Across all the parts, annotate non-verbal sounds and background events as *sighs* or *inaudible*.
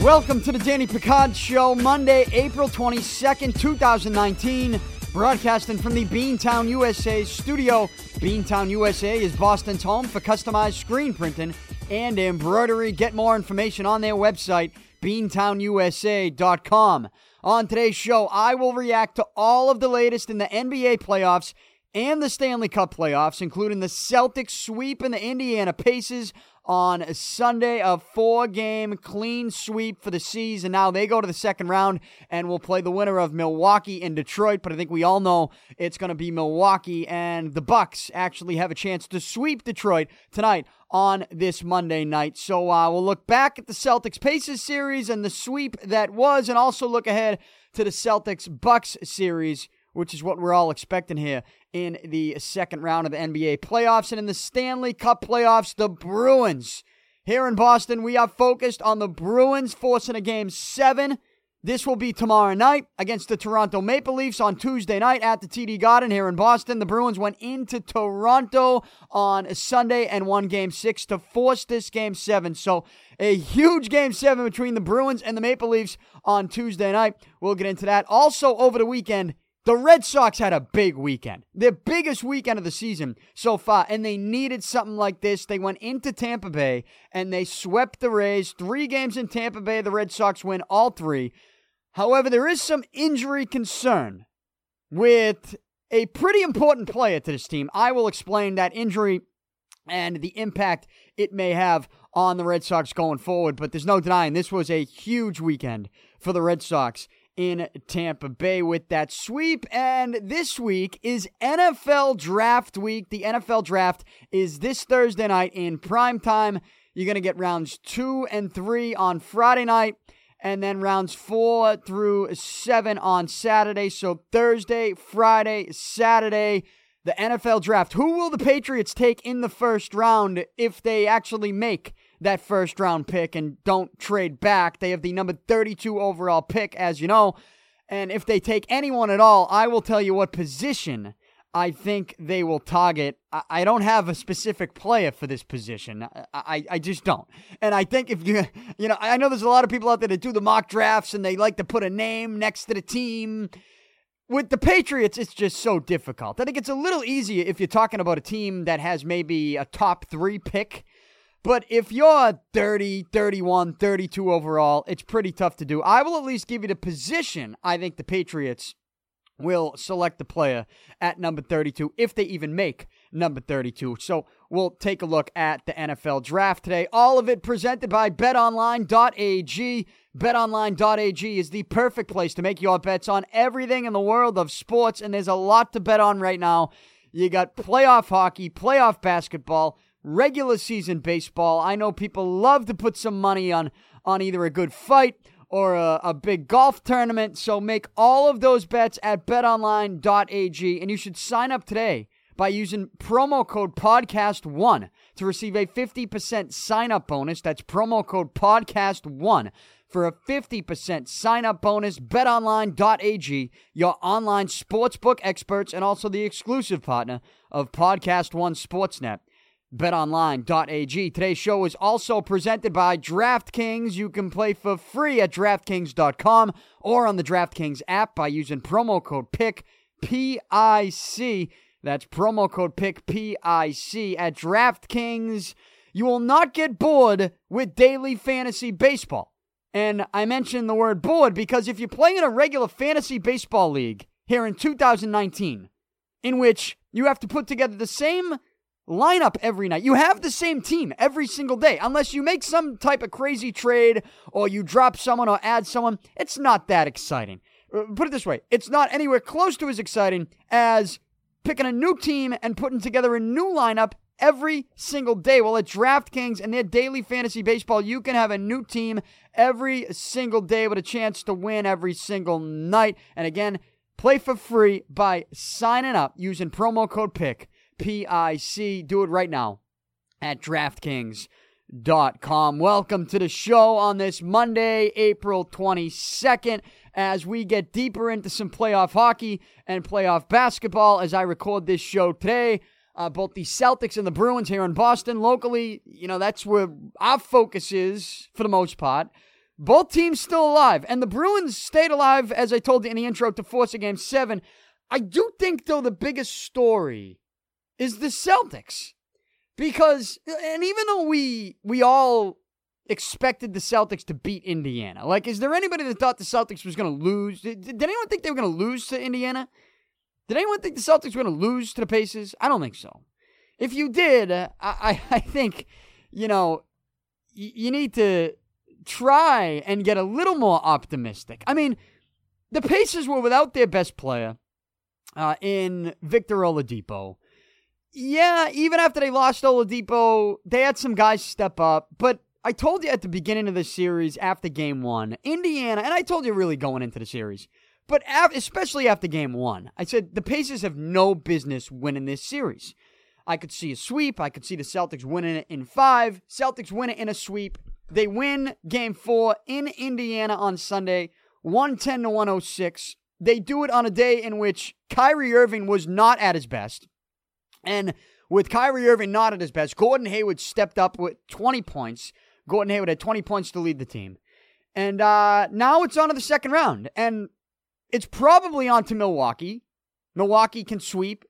Welcome to the Danny Picard Show, Monday, April 22nd, 2019. Broadcasting from the Beantown USA studio. Beantown USA is Boston's home for customized screen printing and embroidery. Get more information on their website, beantownusa.com. On today's show, I will react to all of the latest in the NBA playoffs and the Stanley Cup playoffs, including the Celtics sweep and the Indiana Pacers on Sunday. A four game clean sweep for the season. Now they go to the second round and will play the winner of Milwaukee and Detroit. But I think we all know it's going to be Milwaukee and the Bucks actually have a chance to sweep Detroit tonight on this Monday night. So uh, we'll look back at the Celtics Pacers series and the sweep that was, and also look ahead to the Celtics Bucks series which is what we're all expecting here in the second round of the NBA playoffs. And in the Stanley Cup playoffs, the Bruins. Here in Boston, we are focused on the Bruins forcing a game seven. This will be tomorrow night against the Toronto Maple Leafs on Tuesday night at the TD Garden here in Boston. The Bruins went into Toronto on Sunday and won game six to force this game seven. So, a huge game seven between the Bruins and the Maple Leafs on Tuesday night. We'll get into that. Also, over the weekend, the Red Sox had a big weekend, their biggest weekend of the season so far, and they needed something like this. They went into Tampa Bay and they swept the Rays. Three games in Tampa Bay, the Red Sox win all three. However, there is some injury concern with a pretty important player to this team. I will explain that injury and the impact it may have on the Red Sox going forward, but there's no denying this was a huge weekend for the Red Sox in Tampa Bay with that sweep. And this week is NFL Draft Week. The NFL Draft is this Thursday night in prime time. You're going to get rounds two and three on Friday night, and then rounds four through seven on Saturday. So Thursday, Friday, Saturday. The NFL draft. Who will the Patriots take in the first round if they actually make that first round pick and don't trade back. They have the number 32 overall pick, as you know. And if they take anyone at all, I will tell you what position I think they will target. I, don't have a specific player for this position. I, I, I just don't. And I think if you, *laughs* you know, I know there's a lot of people out there that do the mock drafts and they like to put a name next to the team. With the Patriots, it's just so difficult. I think it's a little easier if you're talking about a team that has maybe a top three pick but if you're 30, 31, 32 overall, it's pretty tough to do. I will at least give you the position I think the Patriots will select the player at number 32 if they even make number 32. So we'll take a look at the NFL draft today. All of it presented by betonline.ag. BetOnline.ag is the perfect place to make your bets on everything in the world of sports, and there's a lot to bet on right now. You got playoff hockey, playoff basketball, regular season baseball. I know people love to put some money on on either a good fight or a, a, big golf tournament. So make all of those bets at betonline.ag and you should sign up today by using promo code podcast1 to receive a 50% sign up bonus. That's promo code podcast1 for a 50% sign up bonus. BetOnline.ag, your online sportsbook experts and also the exclusive partner of Podcast One Sportsnet betonline.ag. Today's show is also presented by DraftKings. You can play for free at DraftKings.com or on the DraftKings app by using promo code PIC, P-I-C. That's promo code PIC, P-I-C at DraftKings. You will not get bored with daily fantasy baseball. And I mention the word bored because if you play in a regular fantasy baseball league here in 2019, in which you have to put together the same lineup every night. You have the same team every single day, unless you make some type of crazy trade or you drop someone or add someone. It's not that exciting. Uh, put it this way it's not anywhere close to as exciting as picking a new team and putting together a new lineup every single day. Well, at DraftKings and their daily fantasy baseball, you can have a new team every single day with a chance to win every single night. And again, play for free by signing up using promo code PIC PIC. Do it right now at DraftKings.com. Welcome to the show on this Monday, April 22nd, as we get deeper into some playoff hockey and playoff basketball. As I record this show today, uh, both the Celtics and the Bruins here in Boston. Locally, you know, that's where our focus is for the most part. Both teams still alive, and the Bruins stayed alive, as I told you in the intro, to force a game seven. I do think, though, the biggest story is the Celtics. Because, and even though we we all expected the Celtics to beat Indiana, like, is there anybody that thought the Celtics was going to lose? Did, did anyone think they were going to lose to Indiana? Did anyone think the Celtics were going to lose to the Pacers? I don't think so. If you did, uh, I, I think, you know, you need to try and get a little more optimistic. I mean, the Pacers were without their best player uh, in Victor Oladipo. Yeah, even after they lost Oladipo, they had some guys step up. But I told you at the beginning of the series, after game one, Indiana, and I told you really going into the series, but especially after game one, I said the Pacers have no business winning this series. I could see a sweep. I could see the Celtics winning it in five. Celtics win it in a sweep. They win game four in Indiana on Sunday, 110 to 106. They do it on a day in which Kyrie Irving was not at his best. And with Kyrie Irving not at his best, Gordon Hayward stepped up with 20 points. Gordon Hayward had 20 points to lead the team. And uh, now it's on to the second round. And it's probably on to Milwaukee. Milwaukee can sweep.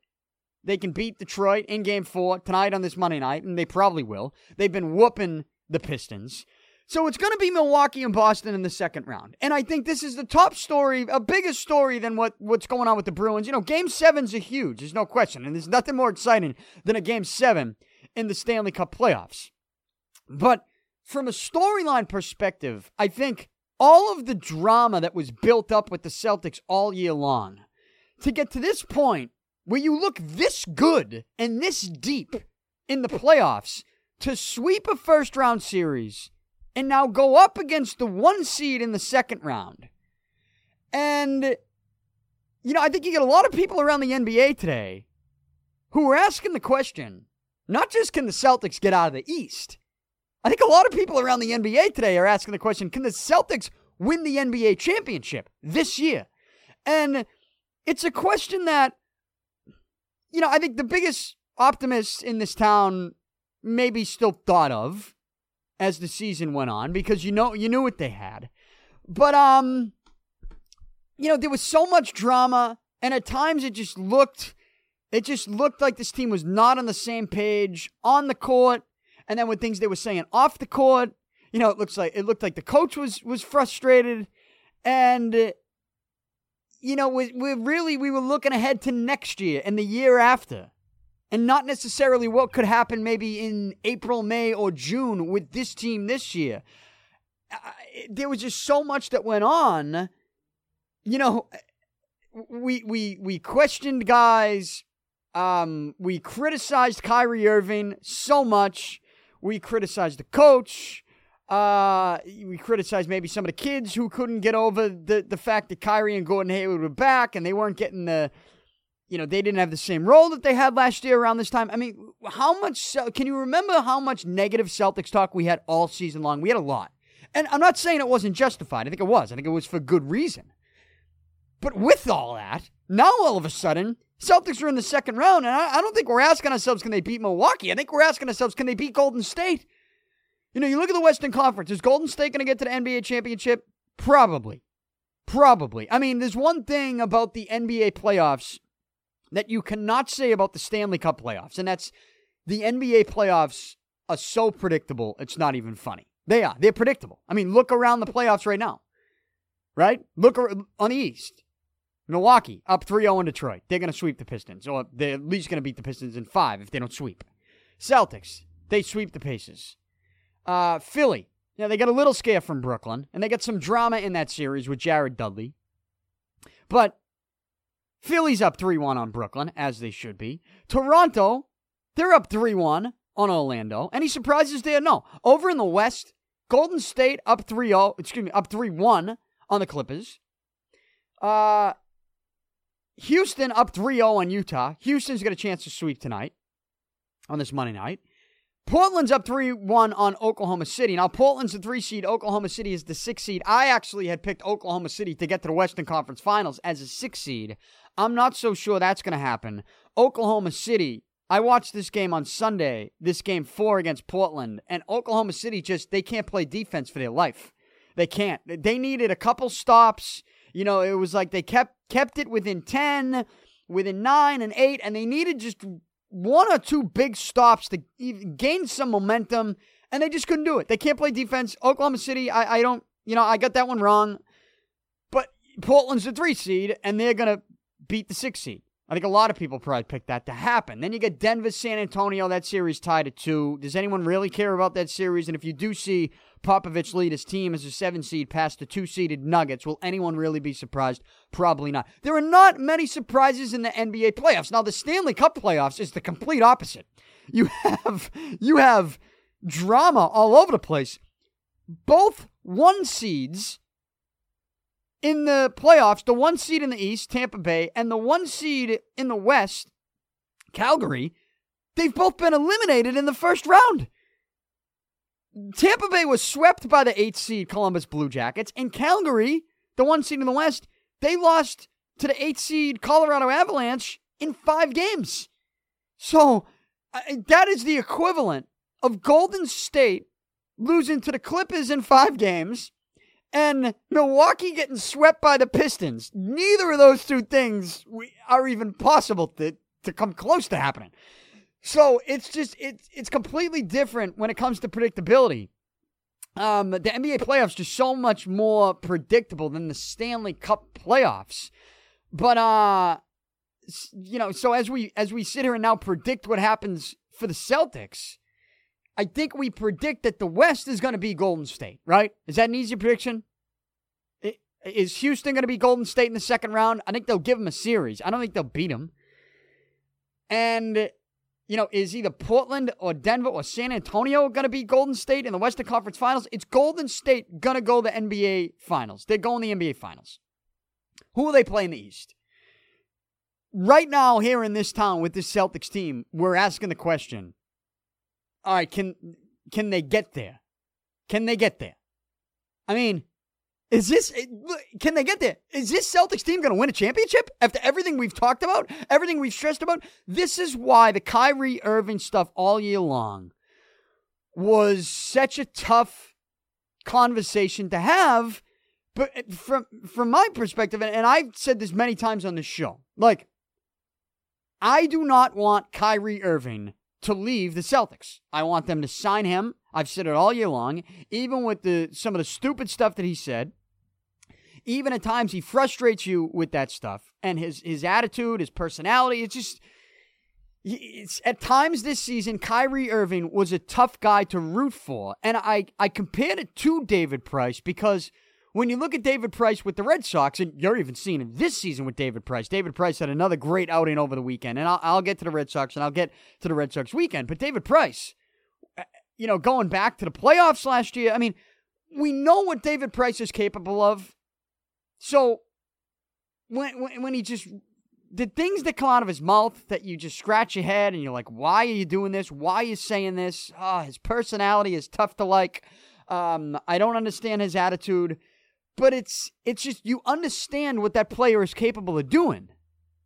They can beat Detroit in game four tonight on this Monday night, and they probably will. They've been whooping the Pistons. So it's going to be Milwaukee and Boston in the second round. And I think this is the top story, a bigger story than what, what's going on with the Bruins. You know, game sevens are huge, there's no question. And there's nothing more exciting than a game seven in the Stanley Cup playoffs. But from a storyline perspective, I think all of the drama that was built up with the Celtics all year long to get to this point where you look this good and this deep in the playoffs to sweep a first round series and now go up against the one seed in the second round. And, you know, I think you get a lot of people around the NBA today who are asking the question not just can the Celtics get out of the East, I think a lot of people around the NBA today are asking the question can the Celtics win the NBA championship this year? And it's a question that, you know, I think the biggest optimists in this town maybe still thought of as the season went on because you know you knew what they had. But um you know, there was so much drama and at times it just looked it just looked like this team was not on the same page on the court and then with things they were saying off the court, you know, it looks like it looked like the coach was was frustrated and you know, we, we really we were looking ahead to next year and the year after and not necessarily what could happen maybe in April, May, or June with this team this year. There was just so much that went on. You know, we we we questioned guys. Um, we criticized Kyrie Irving so much. We criticized the coach. Uh, we criticized maybe some of the kids who couldn't get over the, the fact that Kyrie and Gordon Hayward were back and they weren't getting the you know, they didn't have the same role that they had last year around this time. I mean, how much can you remember how much negative Celtics talk we had all season long? We had a lot. And I'm not saying it wasn't justified. I think it was. I think it was for good reason. But with all that, now all of a sudden, Celtics are in the second round, and I, I don't think we're asking ourselves, can they beat Milwaukee? I think we're asking ourselves, can they beat Golden State? You know, you look at the Western Conference. Is Golden State going to get to the NBA championship? Probably. Probably. I mean, there's one thing about the NBA playoffs that you cannot say about the Stanley Cup playoffs, and that's the NBA playoffs are so predictable, it's not even funny. They are. They're predictable. I mean, look around the playoffs right now, right? Look on the East. Milwaukee up 3 0 in Detroit. They're going to sweep the Pistons, or they're at least going to beat the Pistons in five if they don't sweep. Celtics, they sweep the Pacers. Uh, Philly, yeah, they got a little scare from Brooklyn, and they got some drama in that series with Jared Dudley. But Philly's up 3 1 on Brooklyn, as they should be. Toronto, they're up 3 1 on Orlando. Any surprises there? No. Over in the West, Golden State up 3 0, excuse me, up 3 1 on the Clippers. Uh, Houston up 3 0 on Utah. Houston's got a chance to sweep tonight on this Monday night. Portland's up 3 1 on Oklahoma City. Now, Portland's the three seed. Oklahoma City is the six seed. I actually had picked Oklahoma City to get to the Western Conference Finals as a six seed. I'm not so sure that's going to happen. Oklahoma City, I watched this game on Sunday, this game four against Portland, and Oklahoma City just, they can't play defense for their life. They can't. They needed a couple stops. You know, it was like they kept kept it within 10, within 9 and 8 and they needed just one or two big stops to gain some momentum and they just couldn't do it. They can't play defense. Oklahoma City, I, I don't, you know, I got that one wrong. But Portland's the 3 seed and they're going to beat the 6 seed. I think a lot of people probably picked that to happen. Then you get Denver, San Antonio. That series tied at two. Does anyone really care about that series? And if you do see Popovich lead his team as a seven seed past the two seeded Nuggets, will anyone really be surprised? Probably not. There are not many surprises in the NBA playoffs. Now, the Stanley Cup playoffs is the complete opposite. You have you have drama all over the place. Both one seeds in the playoffs, the one seed in the East, Tampa Bay, and the one seed in the West, Calgary, they've both been eliminated in the first round. Tampa Bay was swept by the eight seed Columbus Blue Jackets, and Calgary, the one seed in the West, they lost to the eight seed Colorado Avalanche in five games. So uh, that is the equivalent of Golden State losing to the Clippers in five games and Milwaukee getting swept by the Pistons. Neither of those two things are even possible to, to come close to happening. So it's just it's it's completely different when it comes to predictability. Um, the NBA playoffs are just so much more predictable than the Stanley Cup playoffs. But uh, you know, so as we as we sit here and now predict what happens for the Celtics, I think we predict that the West is going to be Golden State, right? Is that an easy prediction? Is Houston going to be Golden State in the second round? I think they'll give them a series. I don't think they'll beat them. And, you know, is either Portland or Denver or San Antonio going to be Golden State in the Western Conference Finals? It's Golden State going to go the NBA Finals. They're going the NBA Finals. Who will they play in the East? Right now, here in this town with this Celtics team, we're asking the question all right, can can they get there? Can they get there? I mean, is this eh, can they get there? Is this Celtics team going to win a championship after everything we've talked about, everything we've stressed about? This is why the Kyrie Irving stuff all year long was such a tough conversation to have. But eh, from from my perspective, and I've said this many times on this show, like I do not want Kyrie Irving to leave the Celtics. I want them to sign him. I've said it all year long, even with the some of the stupid stuff that he said. Even at times he frustrates you with that stuff and his his attitude, his personality. It's just it's, at times this season, Kyrie Irving was a tough guy to root for, and I I compared it to David Price because when you look at David Price with the Red Sox, and you're even seeing it this season with David Price, David Price had another great outing over the weekend. And I'll, I'll get to the Red Sox and I'll get to the Red Sox weekend. But David Price, uh, you know, going back to the playoffs last year, I mean, we know what David Price is capable of. So when, when, when he just the things that come out of his mouth that you just scratch your head and you're like, why are you doing this? Why are you saying this? Oh, his personality is tough to like. Um, I don't understand his attitude but it's it's just you understand what that player is capable of doing,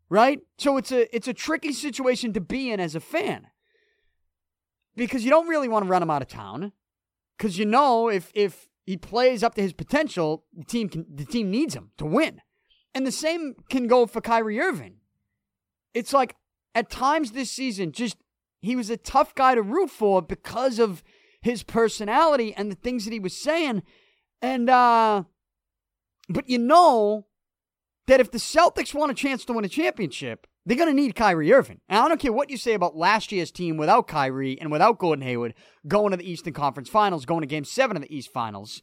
right? So it's a it's a tricky situation to be in as a fan because you don't really want to run him out of town because you know if if he plays up to his potential, the team can, the team needs him to win, and the same can go for Kyrie Irving. It's like at times this season, just he was a tough guy to root for because of his personality and the things that he was saying, and uh but you know that if the Celtics want a chance to win a championship, they're going to need Kyrie Irving. And I don't care what you say about last year's team without Kyrie and without Gordon Hayward going to the Eastern Conference Finals, going to game seven of the East Finals.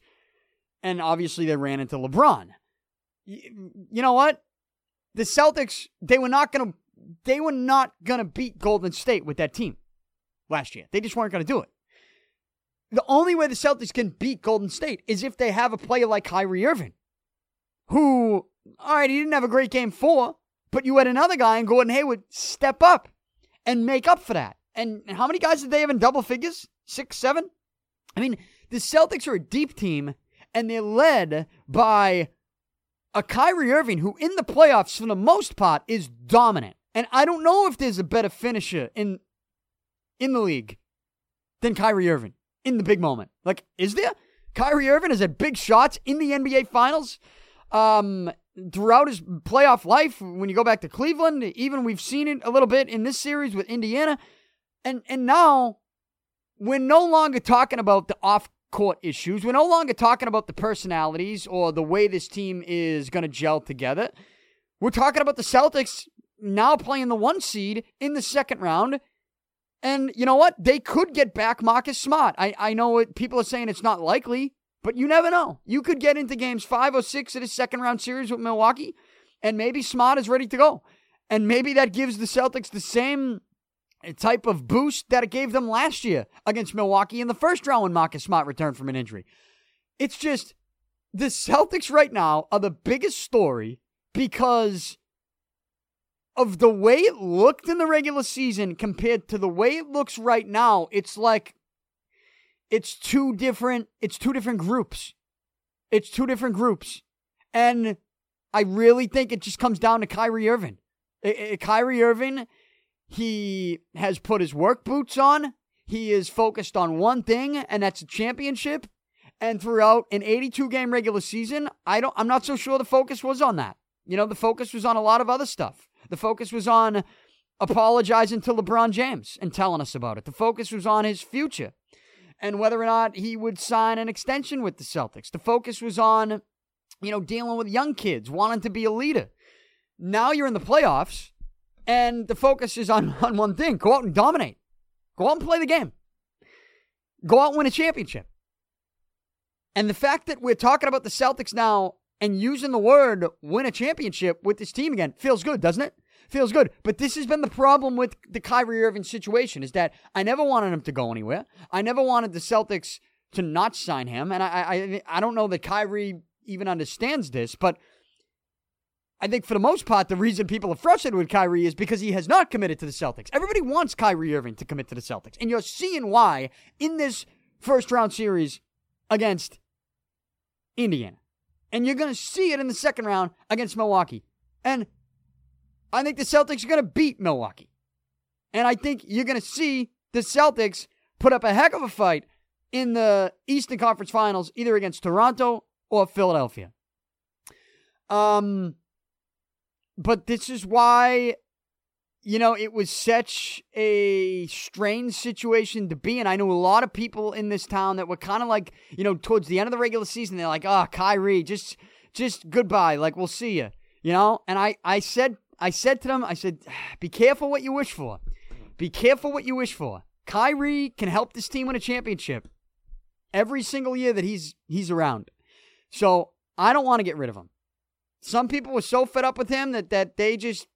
And obviously they ran into LeBron. You know what? The Celtics, they were not going to they were not going to beat Golden State with that team last year. They just weren't going to do it. The only way the Celtics can beat Golden State is if they have a player like Kyrie Irving who, all right, he didn't have a great game four, but you had another guy in Gordon Hayward step up and make up for that. And how many guys did they have in double figures? Six, seven? I mean, the Celtics are a deep team, and they're led by a Kyrie Irving who, in the playoffs, for the most part, is dominant. And I don't know if there's a better finisher in in the league than Kyrie Irving in the big moment? Like, is there? Kyrie Irving has had big shots in the NBA Finals. Um, throughout his playoff life, when you go back to Cleveland, even we've seen it a little bit in this series with Indiana. And and now we're no longer talking about the off court issues. We're no longer talking about the personalities or the way this team is going to gel together. We're talking about the Celtics now playing the one seed in the second round. And you know what? They could get back Marcus Smart. I, I know it, people are saying it's not likely, but you never know. You could get into games five or six of the second round series with Milwaukee, and maybe Smart is ready to go. And maybe that gives the Celtics the same type of boost that it gave them last year against Milwaukee in the first round when Marcus Smart returned from an injury. It's just the Celtics right now are the biggest story because of the way it looked in the regular season compared to the way it looks right now. It's like it's two different it's two different groups. It's two different groups. And I really think it just comes down to Kyrie Irving. Kyrie Irving, he has put his work boots on. He is focused on one thing, and that's a championship. And throughout an 82 game regular season, I don't I'm not so sure the focus was on that. You know, the focus was on a lot of other stuff. The focus was on apologizing to LeBron James and telling us about it. The focus was on his future and whether or not he would sign an extension with the Celtics. The focus was on, you know, dealing with young kids, wanting to be a leader. Now you're in the playoffs, and the focus is on, *laughs* on one thing go out and dominate, go out and play the game, go out and win a championship. And the fact that we're talking about the Celtics now and using the word win a championship with this team again feels good, doesn't it? Feels good. But this has been the problem with the Kyrie Irving situation is that I never wanted him to go anywhere. I never wanted the Celtics to not sign him, and I I I don't know that Kyrie even understands this, but. I think for the most part, the reason people are frustrated with Kyrie is because he has not committed to the Celtics. Everybody wants Kyrie Irving to commit to the Celtics. And you're seeing why in this first round series against Indiana. And you're going to see it in the second round against Milwaukee. And I think the Celtics are going to beat Milwaukee. And I think you're going to see the Celtics put up a heck of a fight in the Eastern Conference Finals, either against Toronto or Philadelphia. Um, but this is why, you know, it was such a strange situation to be in. I know a lot of people in this town that were kind of like, you know, towards the end of the regular season, they're like, oh, Kyrie, just, just goodbye. Like, we'll see you, you know? And I, I said I said to them, I said, be careful what you wish for. Be careful what you wish for. Kyrie can help this team win a championship every single year that he's he's around. So I don't want to get rid of him. Some people were so fed up with him that that they just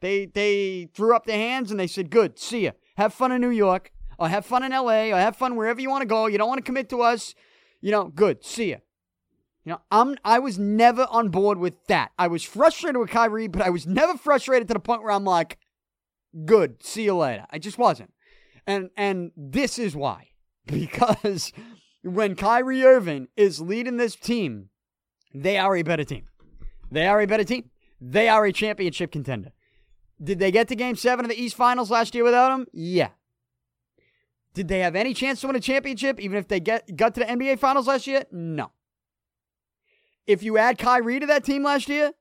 they they threw up their hands and they said, "Good, see ya. Have fun in New York, or have fun in L.A., or have fun wherever you want to go. You don't want to commit to us. You know, good, see ya." You know, I'm I was never on board with that. I was frustrated with Kyrie, but I was never frustrated to the point where I'm like, good, see you later. I just wasn't. And and this is why. *laughs* Because when Kyrie Irving is leading this team, they are a better team. They are a better team. They are a championship contender. Did they get to game seven of the East Finals last year without him? Yeah. Did they have any chance to win a championship, even if they get got to the NBA Finals last year? No if you add Kyrie to that team last year,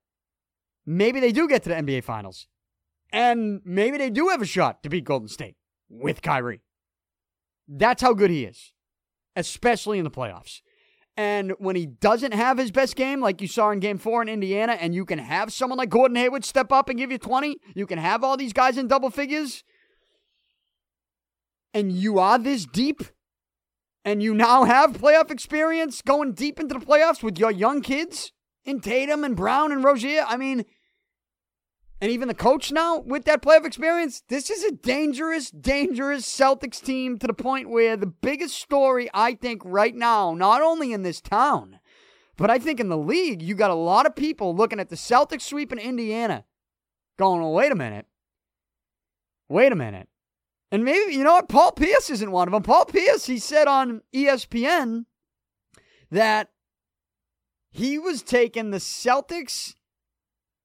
maybe they do get to the NBA Finals. And maybe they do have a shot to beat Golden State with Kyrie. That's how good he is, especially in the playoffs. And when he doesn't have his best game, like you saw in game four in Indiana, and you can have someone like Gordon Hayward step up and give you 20, you can have all these guys in double figures, and you are this deep and you now have playoff experience going deep into the playoffs with your young kids in Tatum and Brown and Rozier. I mean, and even the coach now with that playoff experience, this is a dangerous, dangerous Celtics team to the point where the biggest story, I think, right now, not only in this town, but I think in the league, you got a lot of people looking at the Celtics sweep in Indiana going, well, wait a minute. Wait a minute. And maybe, you know what? Paul Pierce isn't one of them. Paul Pierce, he said on ESPN that he was taking the Celtics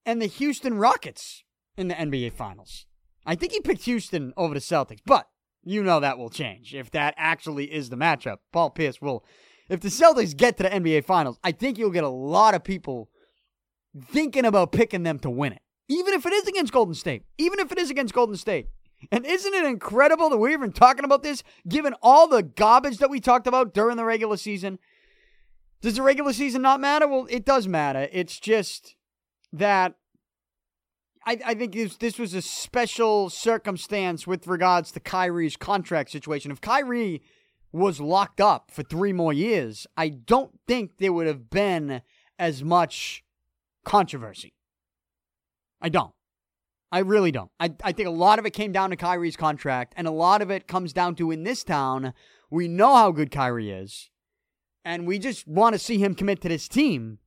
and the Houston Rockets in the NBA Finals. I think he picked Houston over the Celtics, but You know that will change if that actually is the matchup. Paul Pierce will. If the Celtics get to the NBA Finals, I think you'll get a lot of people thinking about picking them to win it. Even if it is against Golden State. Even if it is against Golden State. And isn't it incredible that we're even talking about this, given all the garbage that we talked about during the regular season? Does the regular season not matter? Well, it does matter. It's just that I, I think this, this was a special circumstance with regards to Kyrie's contract situation. If Kyrie was locked up for three more years, I don't think there would have been as much controversy. I don't. I really don't. I, I think a lot of it came down to Kyrie's contract, and a lot of it comes down to in this town, we know how good Kyrie is, and we just want to see him commit to this team.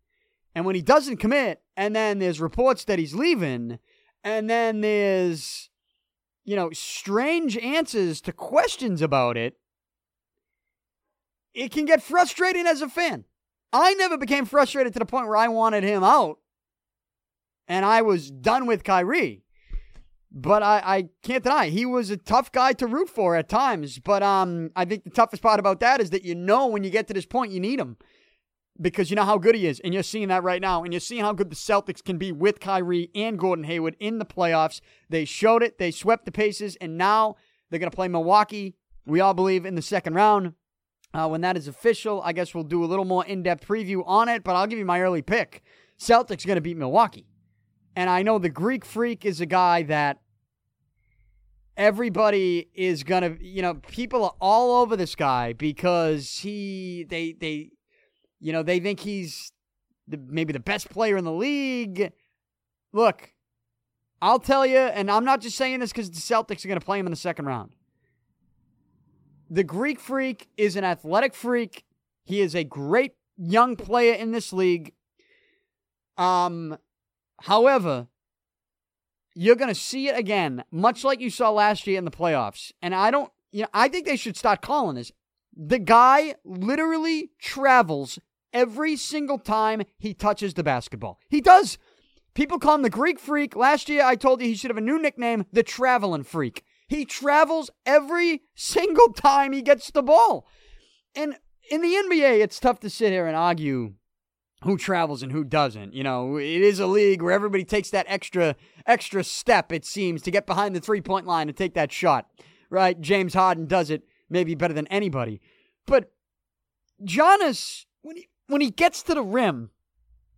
And when he doesn't commit, and then there's reports that he's leaving, and then there's, you know, strange answers to questions about it, it can get frustrating as a fan. I never became frustrated to the point where I wanted him out and I was done with Kyrie. But I, I can't deny he was a tough guy to root for at times. But um, I think the toughest part about that is that you know when you get to this point you need him because you know how good he is, and you're seeing that right now, and you're seeing how good the Celtics can be with Kyrie and Gordon Hayward in the playoffs. They showed it, they swept the Pacers, and now they're going to play Milwaukee. We all believe in the second round. Uh, when that is official, I guess we'll do a little more in depth preview on it, but I'll give you my early pick. Celtics going to beat Milwaukee. And I know the Greek Freak is a guy that everybody is to, you know, people are all over this guy because he, they, they, you know, they think he's the, maybe the best player in the league. Look, I'll tell you, and I'm not just saying this because the Celtics are to play him in the second round. The Greek freak is an athletic freak. He is a great young player in this league. Um, however, you're going to see it again, much like you saw last year in the playoffs. And I don't, you know, I think they should start calling this. The guy literally travels every single time he touches the basketball. He does. People call him the Greek Freak. Last year, I told you he should have a new nickname, the Traveling Freak. He travels every single time he gets the ball. And in the NBA, it's tough to sit here and argue who travels and who doesn't. You know, it is a league where everybody takes that extra extra step it seems to get behind the three-point line and take that shot. Right? James Harden does it maybe better than anybody. But Giannis when he when he gets to the rim,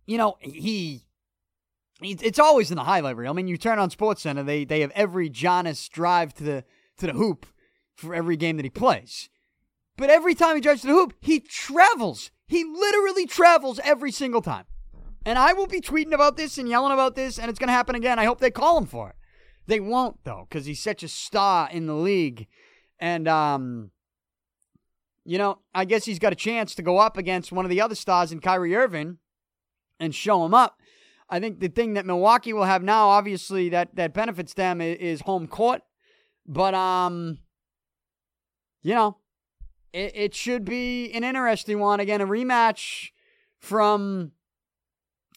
you know, he it's always in the highlight reel. I mean, you turn on Sports Center, they they have every Giannis drive to the to the hoop for every game that he plays. But every time he drives to the hoop, he travels. He literally travels every single time. And I will be tweeting about this and yelling about this, and it's going to happen again. I hope they call him for it. They won't though, because he's such a star in the league, and um, you know, I guess he's got a chance to go up against one of the other stars in Kyrie Irving and show him up. I think the thing that Milwaukee will have now, obviously, that that benefits them is, home court. But um, you know, it, it should be an interesting one. Again, a rematch from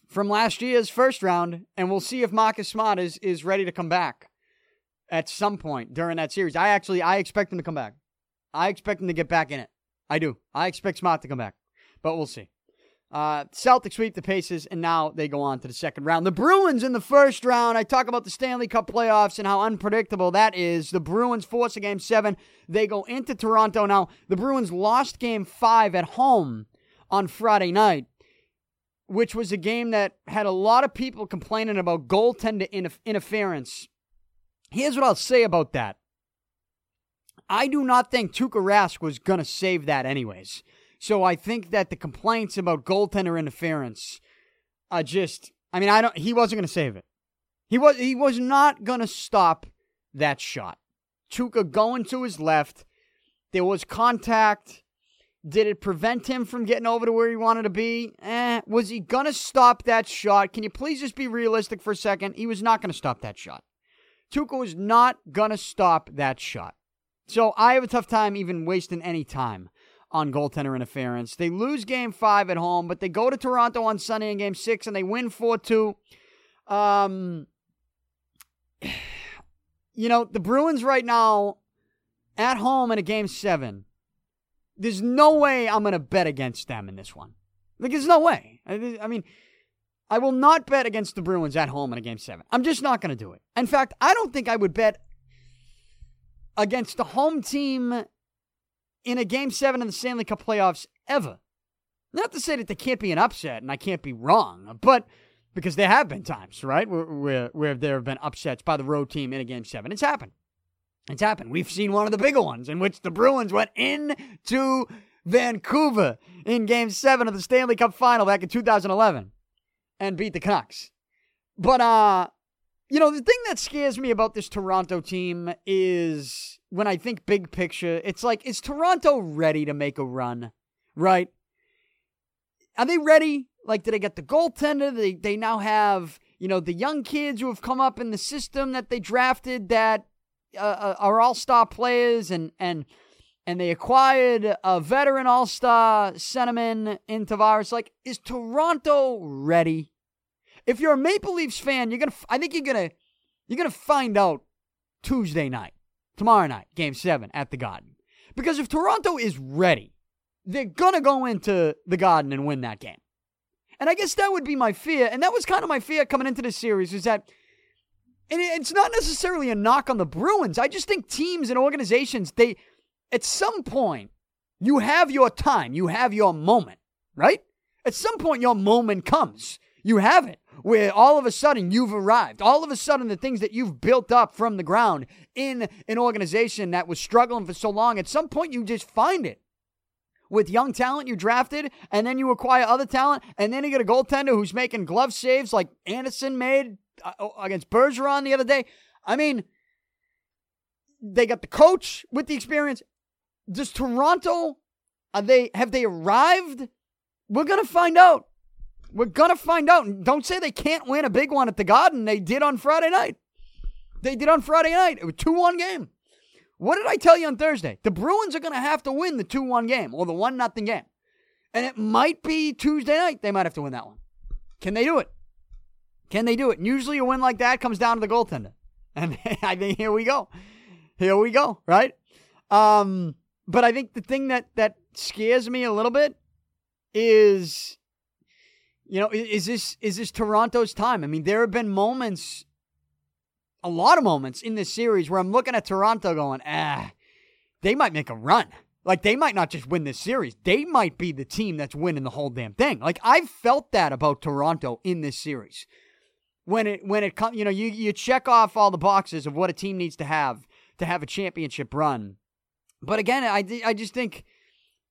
from last year's first round, and we'll see if Marcus Smart is is ready to come back at some point during that series. I actually I expect him to come back. I expect him to get back in it. I do. I expect Smart to come back, but we'll see. Uh, Celtics sweep the Pacers, and now they go on to the second round. The Bruins in the first round. I talk about the Stanley Cup playoffs and how unpredictable that is. The Bruins force a game seven. They go into Toronto. Now, the Bruins lost game five at home on Friday night, which was a game that had a lot of people complaining about goaltender interference. Here's what I'll say about that I do not think Tuukka Rask was going to save that anyways. So I think that the complaints about goaltender interference are just I mean, I don't he wasn't going to save it. He was he was not going to stop that shot. Tuukka going to his left. There was contact. Did it prevent him from getting over to where he wanted to be? Eh. Was he going to stop that shot? Can you please just be realistic for a second? He was not going to stop that shot. Tuukka was not going to stop that shot. So I have a tough time even wasting any time on goaltender interference. They lose game five at home, but they go to Toronto on Sunday in game six and they win 4 2. Um, *sighs* you know, the Bruins right now, at home in a game seven, there's no way I'm going to bet against them in this one. Like, there's no way. I, I mean, I will not bet against the Bruins at home in a game seven. I'm just not going to do it. In fact, I don't think I would bet against the home team in a game seven in the Stanley Cup playoffs ever. Not to say that there can't be an upset and I can't be wrong, but because there have been times, right, where, where, where there have been upsets by the road team in a game seven. It's happened. It's happened. We've seen one of the bigger ones in which the Bruins went into Vancouver in game seven of the Stanley Cup final back in 2011 and beat the Canucks. But, uh, you know, the thing that scares me about this Toronto team is when I think big picture, it's like, is Toronto ready to make a run? Right? Are they ready? Like, did they get the goaltender? They, they now have, you know, the young kids who have come up in the system that they drafted that uh, uh are all star players and, and, and they acquired a veteran all star centerman in Tavares. Like, is Toronto ready? If you're a Maple Leafs fan, you're gonna. I think you're gonna. You're gonna find out Tuesday night, tomorrow night, Game Seven at the Garden. Because if Toronto is ready, they're gonna go into the Garden and win that game. And I guess that would be my fear, and that was kind of my fear coming into this series, is that. And it's not necessarily a knock on the Bruins. I just think teams and organizations, they, at some point, you have your time, you have your moment, right? At some point, your moment comes. You haven't. where all of a sudden you've arrived. All of a sudden, the things that you've built up from the ground in an organization that was struggling for so long, at some point you just find it. With young talent you drafted, and then you acquire other talent, and then you get a goaltender who's making glove saves like Andersen made uh, against Bergeron the other day. I mean, they got the coach with the experience. Does Toronto are they have they arrived? We're gonna find out. We're to find out. Don't say they can't win a big one at the Garden. They did on Friday night. They did on Friday night. It was 2 1 game. What did I tell you on Thursday? The Bruins are to have to win the 2 1 game or the one nothing game. And it might be Tuesday night. They might have to win that one. Can they do it? Can they do it? And usually a win like that comes down to the goaltender. *laughs* And I think here we go. Here we go, right? Um, but I think the thing that that scares me a little bit is you know, is this is this Toronto's time? I mean, there have been moments, a lot of moments in this series where I'm looking at Toronto going, ah, they might make a run. Like they might not just win this series; they might be the team that's winning the whole damn thing. Like I've felt that about Toronto in this series. When it when it comes, you know, you you check off all the boxes of what a team needs to have to have a championship run. But again, I I just think,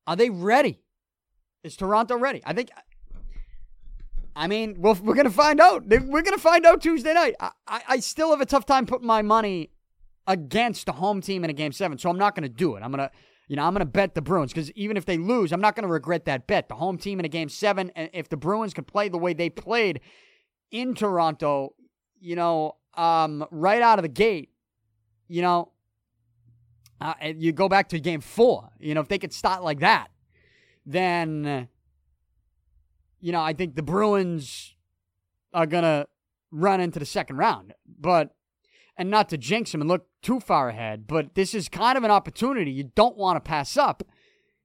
are they ready? Is Toronto ready? I think I mean, well, we're going to find out. We're going to find out Tuesday night. I, I, I, still have a tough time putting my money against the home team in a game seven, so I'm not going to do it. I'm going to, you know, I'm going to bet the Bruins because even if they lose, I'm not going to regret that bet. The home team in a game seven, and if the Bruins can play the way they played in Toronto, you know, um, right out of the gate, you know, uh, you go back to game four. You know, if they could start like that, then you know, I think the Bruins are going to run into the second round. But, and not to jinx them and look too far ahead, but this is kind of an opportunity you don't want to pass up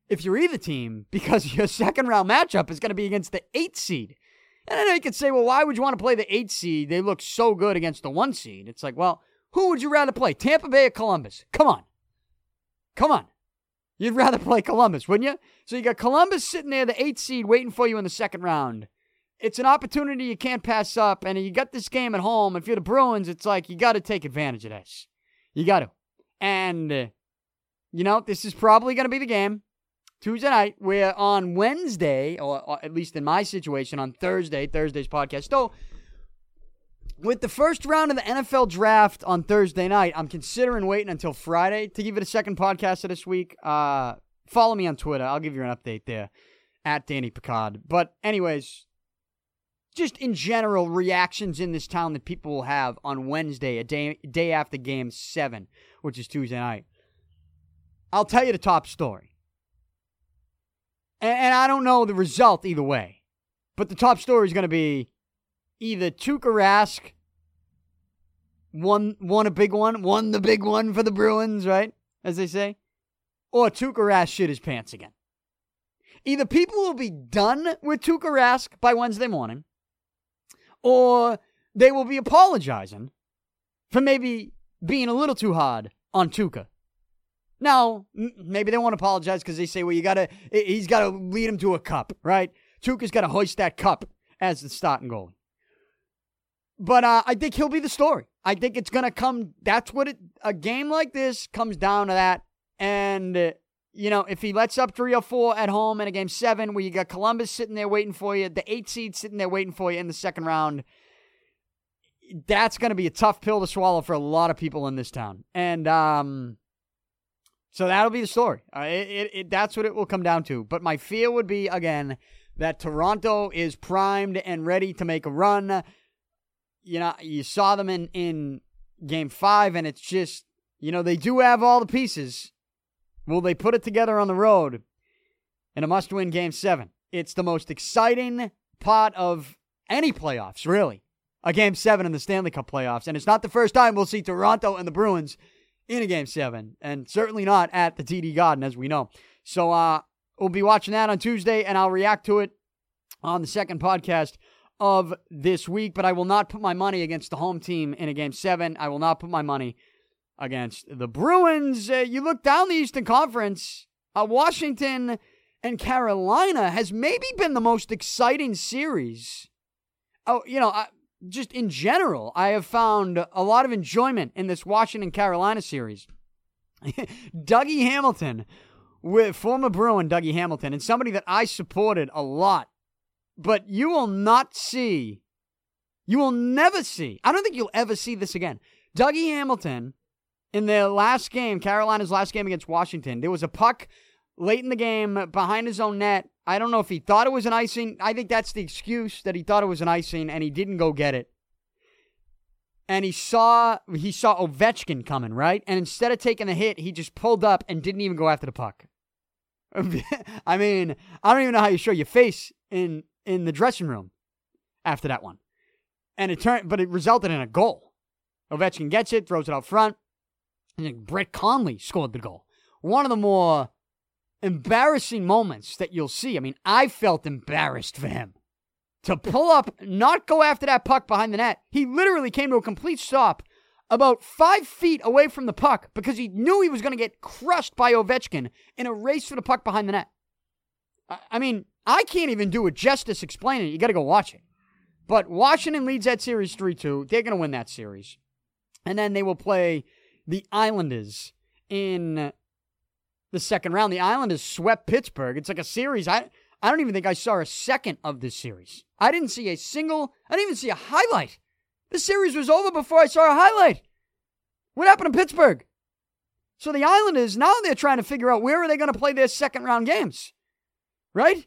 if you're either team *laughs* because your second round matchup is going to be against the eight seed. And I know you could say, well, why would you want to play the eight seed? They look so good against the one seed. It's like, well, who would you rather play, Tampa Bay or Columbus? Come on. Come on. You'd rather play Columbus, wouldn't you? So you got Columbus sitting there, the eight seed, waiting for you in the second round. It's an opportunity you can't pass up, and you got this game at home. If you're the Bruins, it's like you got to take advantage of this. You got to. And, uh, you know, this is probably going to be the game Tuesday night, where on Wednesday, or, or, at least in my situation, on Thursday, Thursday's podcast. So, with the first round of the NFL draft on Thursday night, I'm considering waiting until Friday to give it a second podcast of this week. Uh, follow me on Twitter. I'll give you an update there at Danny Picard. But, anyways, just in general, reactions in this town that people will have on Wednesday, a day, day after game seven, which is Tuesday night. I'll tell you the top story. And, and I don't know the result either way. But the top story is going to be either Tuukka Rask won won a big one, won the big one for the Bruins, right? as they say, or Tuukka Rask shit his pants again. Either people will be done with Tuukka Rask by Wednesday morning, or they will be apologizing for maybe being a little too hard on Tuukka. Now, maybe they won't apologize because they say, well, you gotta, he's got to lead him to a cup, right? Tuukka's got to hoist that cup as the starting goalie. But uh, I think he'll be the story. I think it's going to come. That's what it, a game like this comes down to that. And, you know, if he lets up 3 or 4 at home in a game seven where you got Columbus sitting there waiting for you, the eight seed sitting there waiting for you in the second round, that's going to be a tough pill to swallow for a lot of people in this town. And, um, so that'll be the story. Uh, it, it, it, that's what it will come down to. But my fear would be, again, that Toronto is primed and ready to make a run. You know, you saw them in, in game five, and it's just, you know, they do have all the pieces. Will they put it together on the road in a must win game seven? It's the most exciting part of any playoffs, really. A game seven in the Stanley Cup playoffs. And it's not the first time we'll see Toronto and the Bruins in a game seven, and certainly not at the TD Garden, as we know. So, uh, We'll be watching that on Tuesday, and I'll react to it on the second podcast of this week. But I will not put my money against the home team in a game seven. I will not put my money against the Bruins. Uh, you look down the Eastern Conference, uh, Washington and Carolina has maybe been the most exciting series. Oh, you know, I, just in general, I have found a lot of enjoyment in this Washington Carolina series. *laughs* Dougie Hamilton with former Bruin Dougie Hamilton and somebody that I supported a lot. But you will not see, you will never see, I don't think you'll ever see this again. Dougie Hamilton, in their last game, Carolina's last game against Washington, there was a puck late in the game behind his own net. I don't know if he thought it was an icing. I think that's the excuse that he thought it was an icing and he didn't go get it. And he saw he saw Ovechkin coming, right? And instead of taking the hit, he just pulled up and didn't even go after the puck. *laughs* I mean, I don't even know how you show your face in in the dressing room after that one. And it turned, but it resulted in a goal. Ovechkin gets it, throws it out front, and then Brett Connolly scored the goal. One of the more embarrassing moments that you'll see. I mean, I felt embarrassed for him to pull up, not go after that puck behind the net. He literally came to a complete stop about five feet away from the puck because he knew he was going to get crushed by Ovechkin in a race for the puck behind the net. I mean, I can't even do it justice explaining it. You got to go watch it. But Washington leads that series 3 2. They're going to win that series. And then they will play the Islanders in the second round. The Islanders swept Pittsburgh. It's like a series. I, I don't even think I saw a second of this series. I didn't see a single, I didn't even see a highlight the series was over before I saw a highlight. What happened to Pittsburgh? So the Islanders now they're trying to figure out where are they going to play their second round games, right?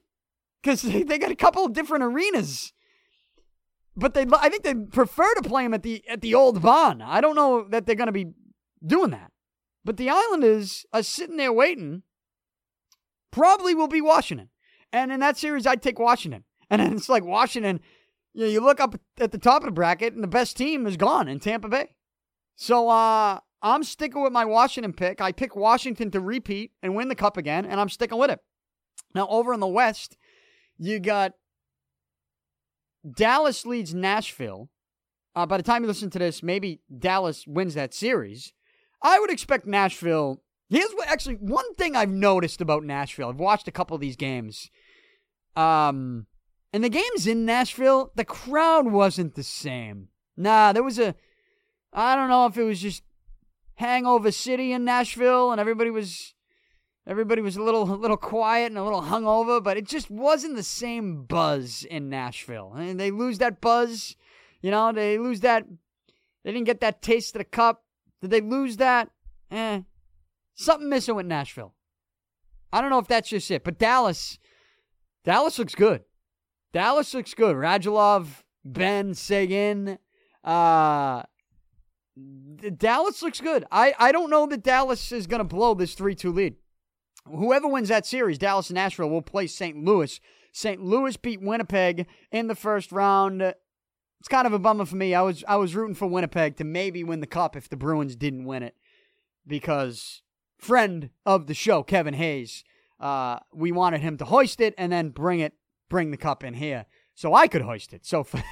Because *laughs* they, got a couple of different arenas, but they I think they prefer to play them at the at the old barn. I don't know that they're going to be doing that, but the Islanders are sitting there waiting. Probably will be Washington, and in that series I'd take Washington, *laughs* and it's like Washington you, know, you look up at the top of the bracket, and the best team is gone in Tampa Bay. So uh, I'm sticking with my Washington pick. I pick Washington to repeat and win the cup again, and I'm sticking with it. Now, over in the West, you got Dallas leads Nashville. Uh, by the time you listen to this, maybe Dallas wins that series. I would expect Nashville. Here's what actually one thing I've noticed about Nashville. I've watched a couple of these games. Um, and the games in Nashville, the crowd wasn't the same. Nah, there was a. I don't know if it was just hangover city in Nashville and everybody was. Everybody was a little, a little quiet and a little hungover, but it just wasn't the same buzz in Nashville. And they lose that buzz, you know. They lose that. They didn't get that taste of the cup. Did they lose that? Eh, something missing with Nashville. I don't know if that's just it, but Dallas, Dallas looks good. Dallas looks good. Radulov, Benn, Seguin, Uh, Dallas looks good. I, I don't know that Dallas is going to blow this 3 2 lead. Whoever wins that series, Dallas and Nashville, will play St. Louis. St. Louis beat Winnipeg in the first round. It's kind of a bummer for me. I was I was rooting for Winnipeg to maybe win the cup if the Bruins didn't win it, because friend of the show, Kevin Hayes, uh, we wanted him to hoist it and then bring it, bring the cup in here so I could hoist it. So *laughs* for,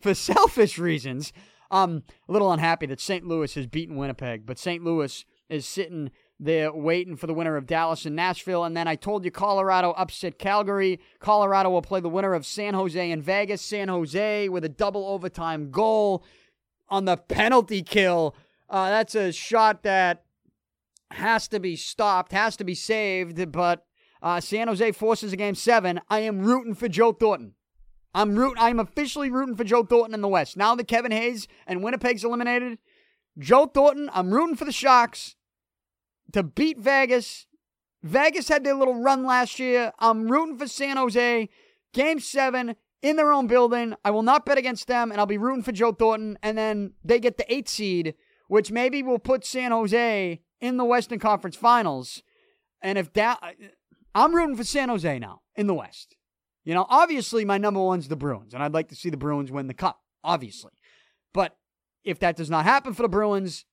for selfish reasons, I'm a little unhappy that St. Louis has beaten Winnipeg, but St. Louis is sitting there waiting for the winner of Dallas and Nashville. And then I told you Colorado upset Calgary. Colorado will play the winner of San Jose and Vegas. San Jose with a double overtime goal on the penalty kill. Uh, that's a shot that has to be stopped, has to be saved, but uh, San Jose forces a game seven. I am rooting for Joe Thornton. I'm root. I'm officially rooting for Joe Thornton in the West. Now that Kevin Hayes and Winnipeg's eliminated, Joe Thornton. I'm rooting for the Sharks to beat Vegas. Vegas had their little run last year. I'm rooting for San Jose. Game seven in their own building. I will not bet against them, and I'll be rooting for Joe Thornton. And then they get the eight seed, which maybe will put San Jose in the Western Conference Finals. And if that, I'm rooting for San Jose now in the West. You know, obviously my number one's the Bruins, and I'd like to see the Bruins win the cup, obviously. But if that does not happen for the Bruins,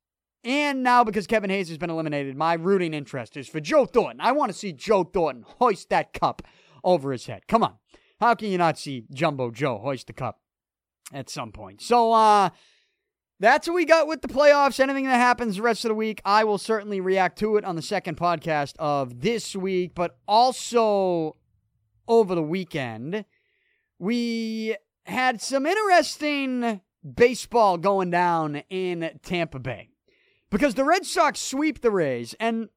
and now because Kevin Hayes has been eliminated, my rooting interest is for Joe Thornton. I want to see Joe Thornton hoist that cup over his head. Come on. How can you not see Jumbo Joe hoist the cup at some point? So, uh, that's what we got with the playoffs. Anything that happens the rest of the week, I will certainly react to it on the second podcast of this week, but also over the weekend, we had some interesting baseball going down in Tampa Bay because the Red Sox sweep the Rays, and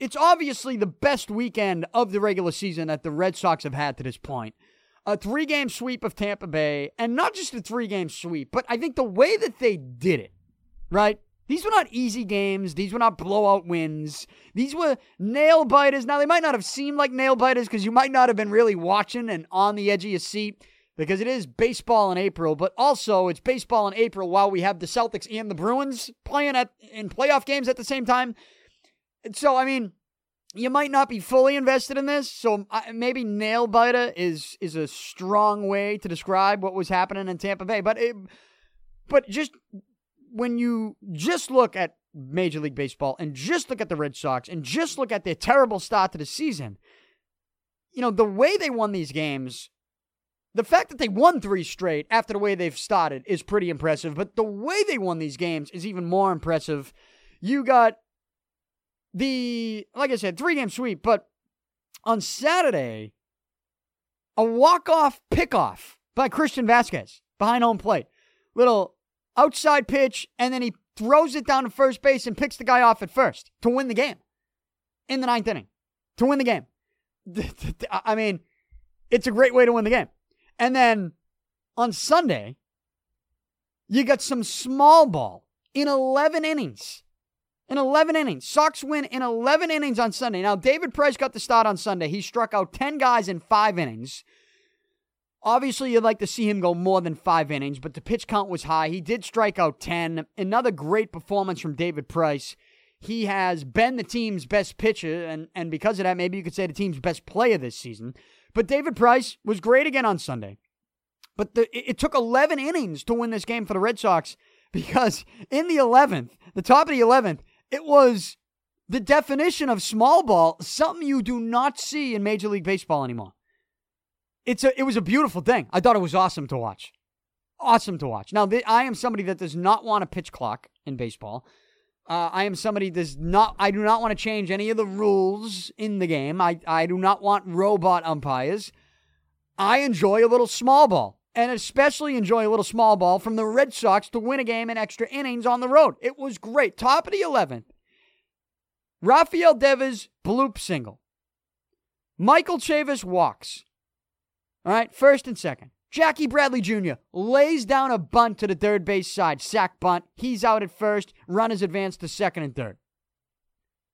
it's obviously the best weekend of the regular season that the Red Sox have had to this point. A three game sweep of Tampa Bay, and not just a three game sweep, but I think the way that they did it, right? These were not easy games. These were not blowout wins. These were nail biters. Now, they might not have seemed like nail biters because you might not have been really watching and on the edge of your seat because it is baseball in April, but also it's baseball in April while we have the Celtics and the Bruins playing at in playoff games at the same time. So, I mean, you might not be fully invested in this. So maybe nail biter is is a strong way to describe what was happening in Tampa Bay, but it, but just when you just look at Major League Baseball and just look at the Red Sox and just look at their terrible start to the season, you know, the way they won these games, the fact that they won three straight after the way they've started is pretty impressive, but the way they won these games is even more impressive. You got the, like I said, three game sweep, but on Saturday, a walk off pickoff by Christian Vazquez behind home plate. Little outside pitch, and then he throws it down to first base and picks the guy off at first to win the game in the ninth inning to win the game. *laughs* I mean, it's a great way to win the game. And then on Sunday, you got some small ball in 11 innings. In 11 innings. Sox win in 11 innings on Sunday. Now, David Price got the start on Sunday. He struck out 10 guys in five innings. Obviously, you'd like to see him go more than five innings, but the pitch count was high. He did strike out 10. Another great performance from David Price. He has been the team's best pitcher, and, and because of that, maybe you could say the team's best player this season. But David Price was great again on Sunday. But the, it, it took 11 innings to win this game for the Red Sox *laughs* because in the 11th, the top of the 11th, it was the definition of small ball, something you do not see in Major League Baseball anymore it's a it was a beautiful thing. I thought it was awesome to watch. Awesome to watch. Now, th- I am somebody that does not want a pitch clock in baseball. Uh, I am somebody does not. I do not want to change any of the rules in the game. I I do not want robot umpires. I enjoy a little small ball, and especially enjoy a little small ball from the Red Sox to win a game in extra innings on the road. It was great. Top of the eleventh. Rafael Devers bloop single. Michael Chavis walks. All right, first and second. Jackie Bradley Jr. lays down a bunt to the third base side, sack bunt. He's out at first. Runners advance to second and third.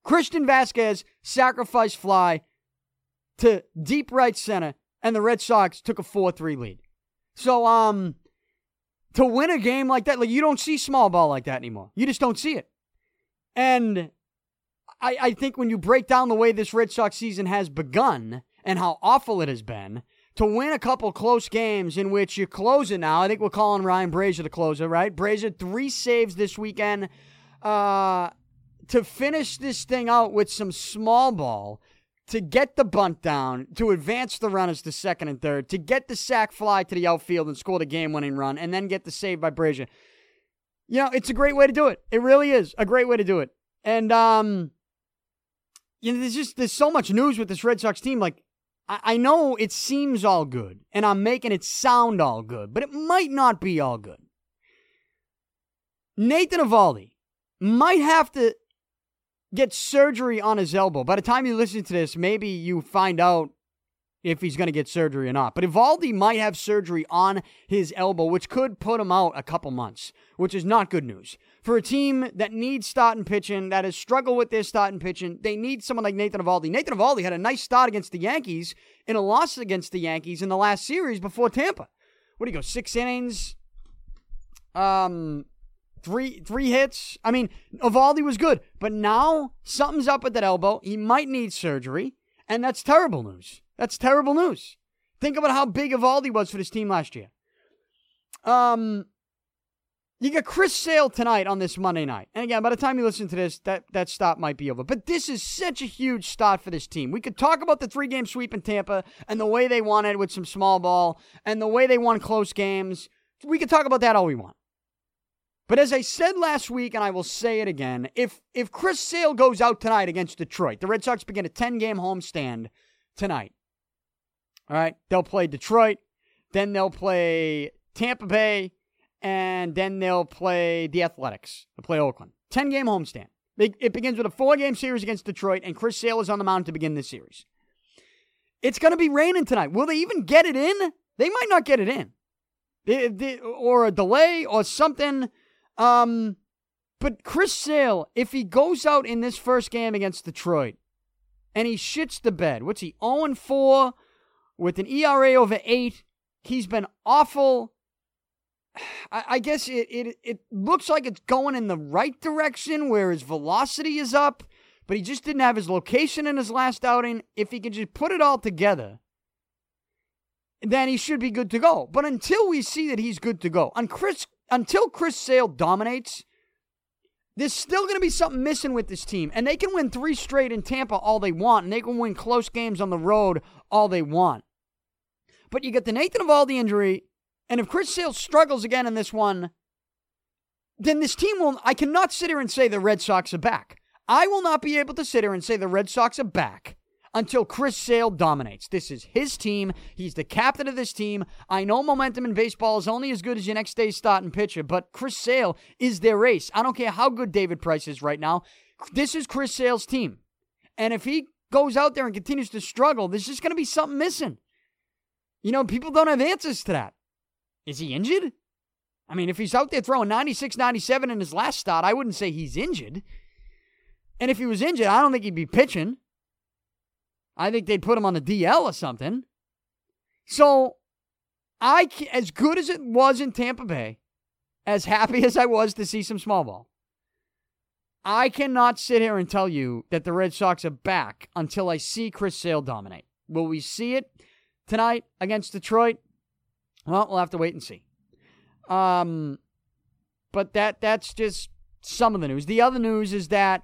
Christian Vazquez sacrifice fly to deep right center, and the Red Sox took a 4 3 lead. So, um, to win a game like that, like you don't see small ball like that anymore. You just don't see it. And I, I think when you break down the way this Red Sox season has begun and how awful it has been, to win a couple close games in which you close it now. I think we're calling Ryan Brasier the closer, right? Brasier, three saves this weekend. Uh, to finish this thing out with some small ball to get the bunt down, to advance the runners to second and third, to get the sac fly to the outfield and score the game winning run, and then get the save by Brasier. You know, it's a great way to do it. It really is a great way to do it. And um, you know, there's just there's so much news with this Red Sox team. Like, I, I know it seems all good, and I'm making it sound all good, but it might not be all good. Nathan Eovaldi might have to get surgery on his elbow. By the time you listen to this, maybe you find out if he's going to get surgery or not. But Eovaldi might have surgery on his elbow, which could put him out a couple months, which is not good news. For a team that needs starting pitching, that has struggled with their starting pitching, they need someone like Nathan Eovaldi. Nathan Eovaldi had a nice start against the Yankees in a loss against the Yankees in the last series before Tampa. What do you go, six innings? Um, Three three hits. I mean, Eovaldi was good, but now something's up with that elbow. He might need surgery, and that's terrible news. That's terrible news. Think about how big Eovaldi was for this team last year. Um, you got Chris Sale tonight on this Monday night. And again, by the time you listen to this, that, that stop might be over. But this is such a huge start for this team. We could talk about the three game sweep in Tampa and the way they won it with some small ball and the way they won close games. We could talk about that all we want. But as I said last week, and I will say it again, if if Chris Sale goes out tonight against Detroit, the Red Sox begin a 10 game homestand tonight. All right, they'll play Detroit, then they'll play Tampa Bay, and then they'll play the Athletics. They'll play Oakland. 10 game homestand. It begins with a four game series against Detroit, and Chris Sale is on the mound to begin this series. It's going to be raining tonight. Will they even get it in? They might not get it in. They, they, or a delay or something um, but Chris Sale, if he goes out in this first game against Detroit and he shits the bed, what's he, 0 4 with an ERA over 8? He's been awful. I, guess it, it, it looks like it's going in the right direction where his velocity is up, but he just didn't have his location in his last outing. If he could just put it all together, then he should be good to go. But until we see that he's good to go, on Chris until Chris Sale dominates, there's still going to be something missing with this team. And they can win three straight in Tampa all they want, and they can win close games on the road all they want. But you get the Nathan Eovaldi injury, and if Chris Sale struggles again in this one, then this team will. I cannot sit here and say the Red Sox are back. I will not be able to sit here and say the Red Sox are back until Chris Sale dominates. This is his team. He's the captain of this team. I know momentum in baseball is only as good as your next day's starting pitcher, but Chris Sale is their ace. I don't care how good David Price is right now. This is Chris Sale's team. And if he goes out there and continues to struggle, there's just going to be something missing. You know, people don't have answers to that. Is he injured? I mean, if he's out there throwing 96, 97 in his last start, I wouldn't say he's injured. And if he was injured, I don't think he'd be pitching. I think they'd put him on the DL or something. So, I as good as it was in Tampa Bay, as happy *laughs* as I was to see some small ball, I cannot sit here and tell you that the Red Sox are back until I see Chris Sale dominate. Will we see it tonight against Detroit? Well, we'll have to wait and see. Um, but that that's just some of the news. The other news is that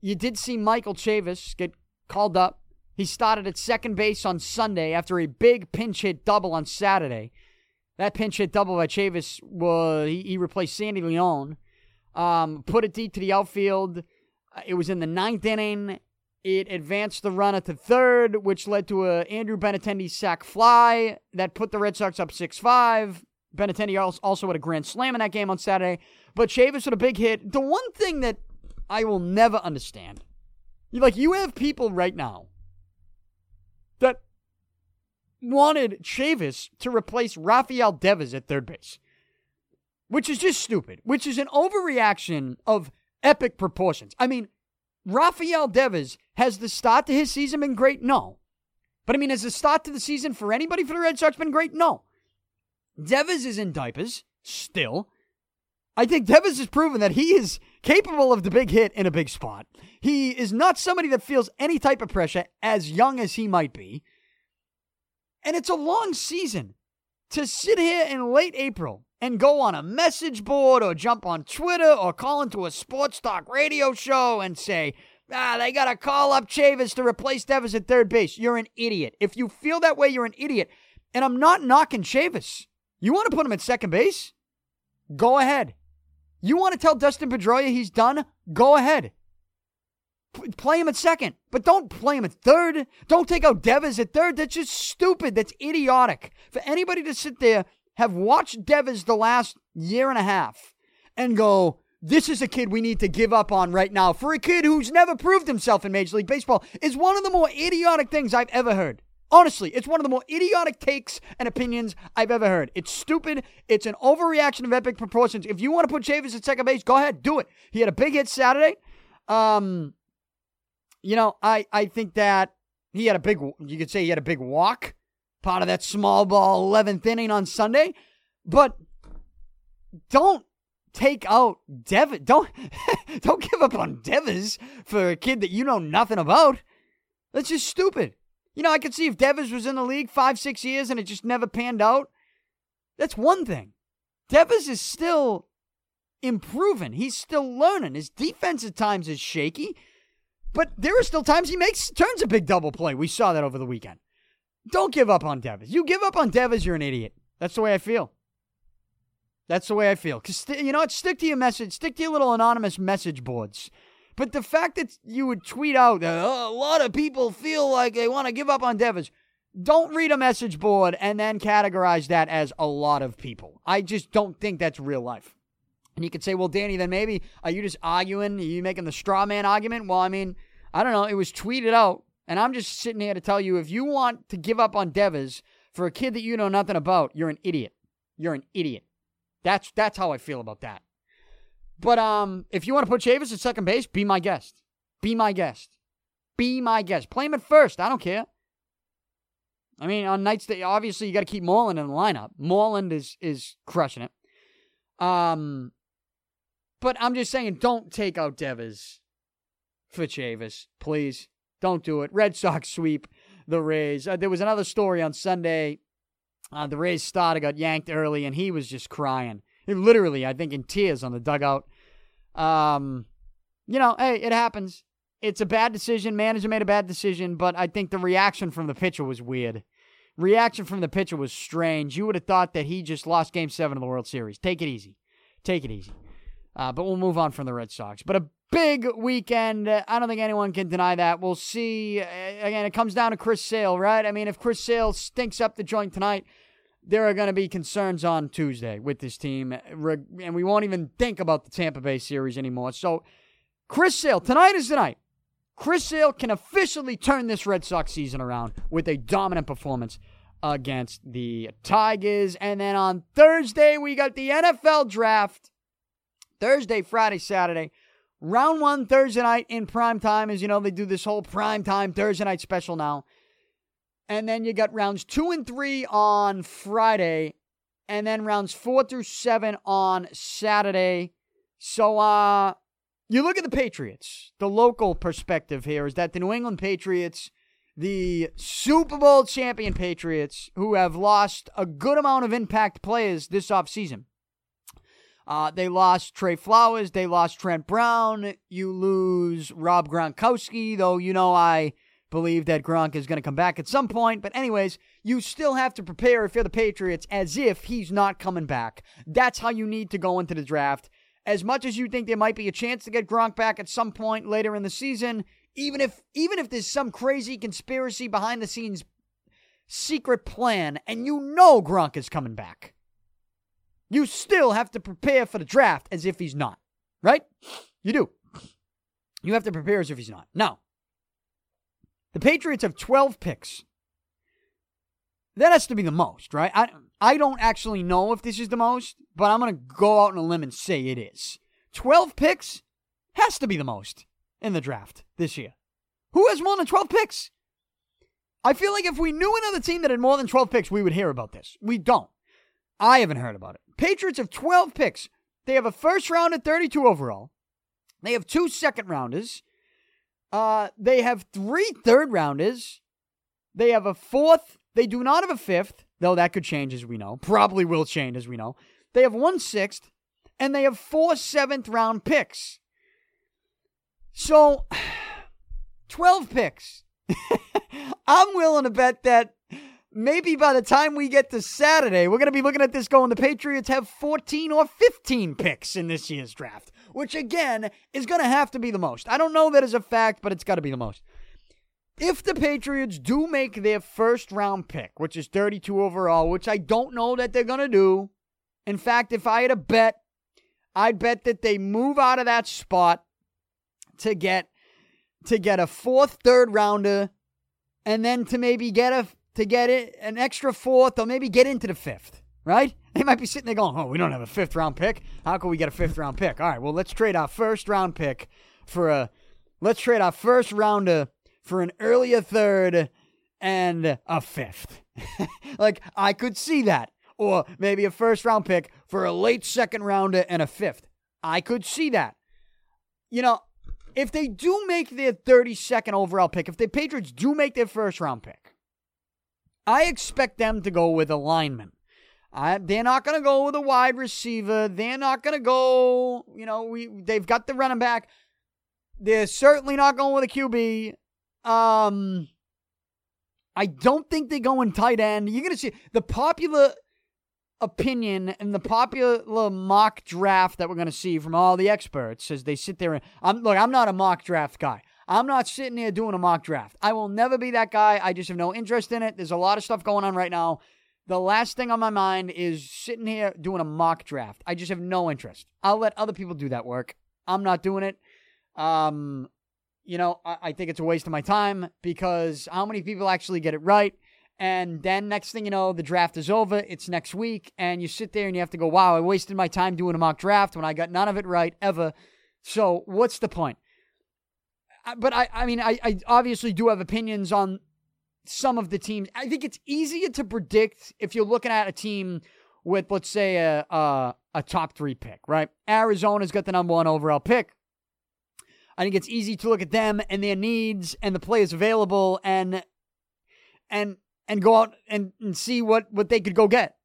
you did see Michael Chavis get called up he started at second base on Sunday after a big pinch hit double on Saturday. That pinch hit double by Chavis was he, he replaced Sandy Leon. Um, put it deep to the outfield. Uh, it was in the ninth inning. It advanced the runner to third, which led to a Andrew Benintendi sac fly that put the Red Sox up six five. Benintendi also had a grand slam in that game on Saturday. But Chavis with a big hit. The one thing that I will never understand, like you have people right now that wanted Chavis to replace Rafael Devers at third base, which is just stupid, which is an overreaction of epic proportions. I mean, Rafael Devers has the start to his season been great? No. But I mean, has the start to the season for anybody for the Red Sox been great? No. Devers is in diapers still. I think Devers has proven that he is capable of the big hit in a big spot. He is not somebody that feels any type of pressure, as young as he might be. And it's a long season. To sit here in late April and go on a message board or jump on Twitter or call into a sports talk radio show and say, ah, they got to call up Chavis to replace Devers at third base. You're an idiot. If you feel that way, you're an idiot. And I'm not knocking Chavis. You want to put him at second base? Go ahead. You want to tell Dustin Pedroia he's done? Go ahead. P- play him at second, but don't play him at third. Don't take out Devers at third. That's just stupid. That's idiotic. For anybody to sit there, have watched Devers the last year and a half, and go, this is a kid we need to give up on right now for a kid who's never proved himself in Major League Baseball is one of the more idiotic things I've ever heard. Honestly, it's one of the more idiotic takes and opinions I've ever heard. It's stupid. It's an overreaction of epic proportions. If you want to put Chavis at second base, go ahead, do it. He had a big hit Saturday. Um, you know, I I think that he had a big. You could say he had a big walk, part of that small ball eleventh inning on Sunday. But don't take out Devin. Don't *laughs* don't give up on Devers for a kid that you know nothing about. That's just stupid. You know, I could see if Devers was in the league five, six years and it just never panned out. That's one thing. Devers is still improving. He's still learning. His defense at times is shaky, but there are still times he makes turns a big double play. We saw that over the weekend. Don't give up on Devers. You give up on Devers, you're an idiot. That's the way I feel. That's the way I feel. Because, you know what? Stick to your message. Stick to your little anonymous message boards. But the fact that you would tweet out that oh, a lot of people feel like they want to give up on Devers, don't read a message board and then categorize that as a lot of people. I just don't think that's real life. And you could say, well, Danny, then maybe are you just arguing? Are you making the straw man argument? Well, I mean, I don't know. It was tweeted out, and I'm just sitting here to tell you if you want to give up on Devers for a kid that you know nothing about, you're an idiot. You're an idiot. That's that's how I feel about that. But um, if you want to put Chavis at second base, be my guest. Be my guest. Be my guest. Play him at first. I don't care. I mean, on nights that obviously you got to keep Moreland in the lineup. Moreland is is crushing it. Um, but I'm just saying, don't take out Devers for Chavis, please. Don't do it. Red Sox sweep the Rays. Uh, there was another story on Sunday. Uh, the Rays starter got yanked early, and he was just crying literally, I think, in tears on the dugout. Um, you know, hey, it happens. It's a bad decision. Manager made a bad decision, but I think the reaction from the pitcher was weird. Reaction from the pitcher was strange. You would have thought that he just lost Game Seven of the World Series. Take it easy. Take it easy. Uh, but we'll move on from the Red Sox. But a big weekend. Uh, I don't think anyone can deny that. We'll see. Uh, again, it comes down to Chris Sale, right? I mean, if Chris Sale stinks up the joint tonight, there are going to be concerns on Tuesday with this team, and we won't even think about the Tampa Bay series anymore. So, Chris Sale, tonight is the night. Chris Sale can officially turn this Red Sox season around with a dominant performance against the Tigers. And then on Thursday, we got the NFL draft. Thursday, Friday, Saturday. Round one Thursday night in prime time. As you know, they do this whole prime time Thursday night special now. And then you got rounds two and three on Friday, and then rounds four through seven on Saturday. So, uh, you look at the Patriots. The local perspective here is that the New England Patriots, the Super Bowl champion Patriots, who have lost a good amount of impact players this offseason. Uh, they lost Trey Flowers. They lost Trent Brown. You lose Rob Gronkowski, though, you know, I believe that Gronk is going to come back at some point. But, anyways, you still have to prepare if you're the Patriots as if he's not coming back. That's how you need to go into the draft. As much as you think there might be a chance to get Gronk back at some point later in the season, even if even if there's some crazy conspiracy behind the scenes secret plan and you know Gronk is coming back, you still have to prepare for the draft as if he's not. Right? You do. You have to prepare as if he's not. Now, the Patriots have 12 picks. That has to be the most, right? I, I don't actually know if this is the most, but I'm going to go out on a limb and say it is. 12 picks has to be the most in the draft this year. Who has more than 12 picks? I feel like if we knew another team that had more than 12 picks, we would hear about this. We don't. I haven't heard about it. Patriots have 12 picks. They have a first round at 32 overall. They have two second rounders. Uh, they have three third rounders. They have a fourth. They do not have a fifth, though that could change as we know. Probably will change as we know. they have one sixth, and they have four seventh round picks. So, *sighs* 12 picks. *laughs* I'm willing to bet that maybe by the time we get to Saturday, we're going to be looking at this going, the Patriots have 14 or 15 picks in this year's draft, which again is going to have to be the most. I don't know that as a fact, but it's got to be the most. If the Patriots do make their first round pick, which is 32 overall, which I don't know that they're going to do, in fact, if I had a bet, I'd bet that they move out of that spot to get to get a fourth third rounder and then to maybe get a to get it an extra fourth or maybe get into the fifth, right? They might be sitting there going, "Oh, we don't have a fifth round pick. How can we get a fifth round pick?" All right, well, let's trade our first round pick for a let's trade our first rounder for an earlier third and a fifth. *laughs* like I could see that. Or maybe a first round pick for a late second rounder and a fifth. I could see that. You know, if they do make their 32nd overall pick, if the Patriots do make their first round pick, I expect them to go with a lineman. I, they're not going to go with a wide receiver. They're not going to go, you know, we they've got the running back. They're certainly not going with a QB. Um, I don't think they're going tight end. You're going to see the popular opinion and the popular mock draft that we're going to see from all the experts as they sit there and I'm look, I'm not a mock draft guy. I'm not sitting here doing a mock draft. I will never be that guy. I just have no interest in it. There's a lot of stuff going on right now. The last thing on my mind is sitting here doing a mock draft. I just have no interest. I'll let other people do that work. I'm not doing it. Um, you know, I, I think it's a waste of my time because how many people actually get it right? And then next thing you know, the draft is over. It's next week, and you sit there and you have to go, "Wow, I wasted my time doing a mock draft when I got none of it right ever." So what's the point? But I, I mean, I, I obviously do have opinions on some of the teams. I think it's easier to predict if you're looking at a team with, let's say, a, a, a top three pick, right? Arizona's got the number one overall pick. I think it's easy to look at them and their needs and the players available and and and go out and, and see what, what they could go get.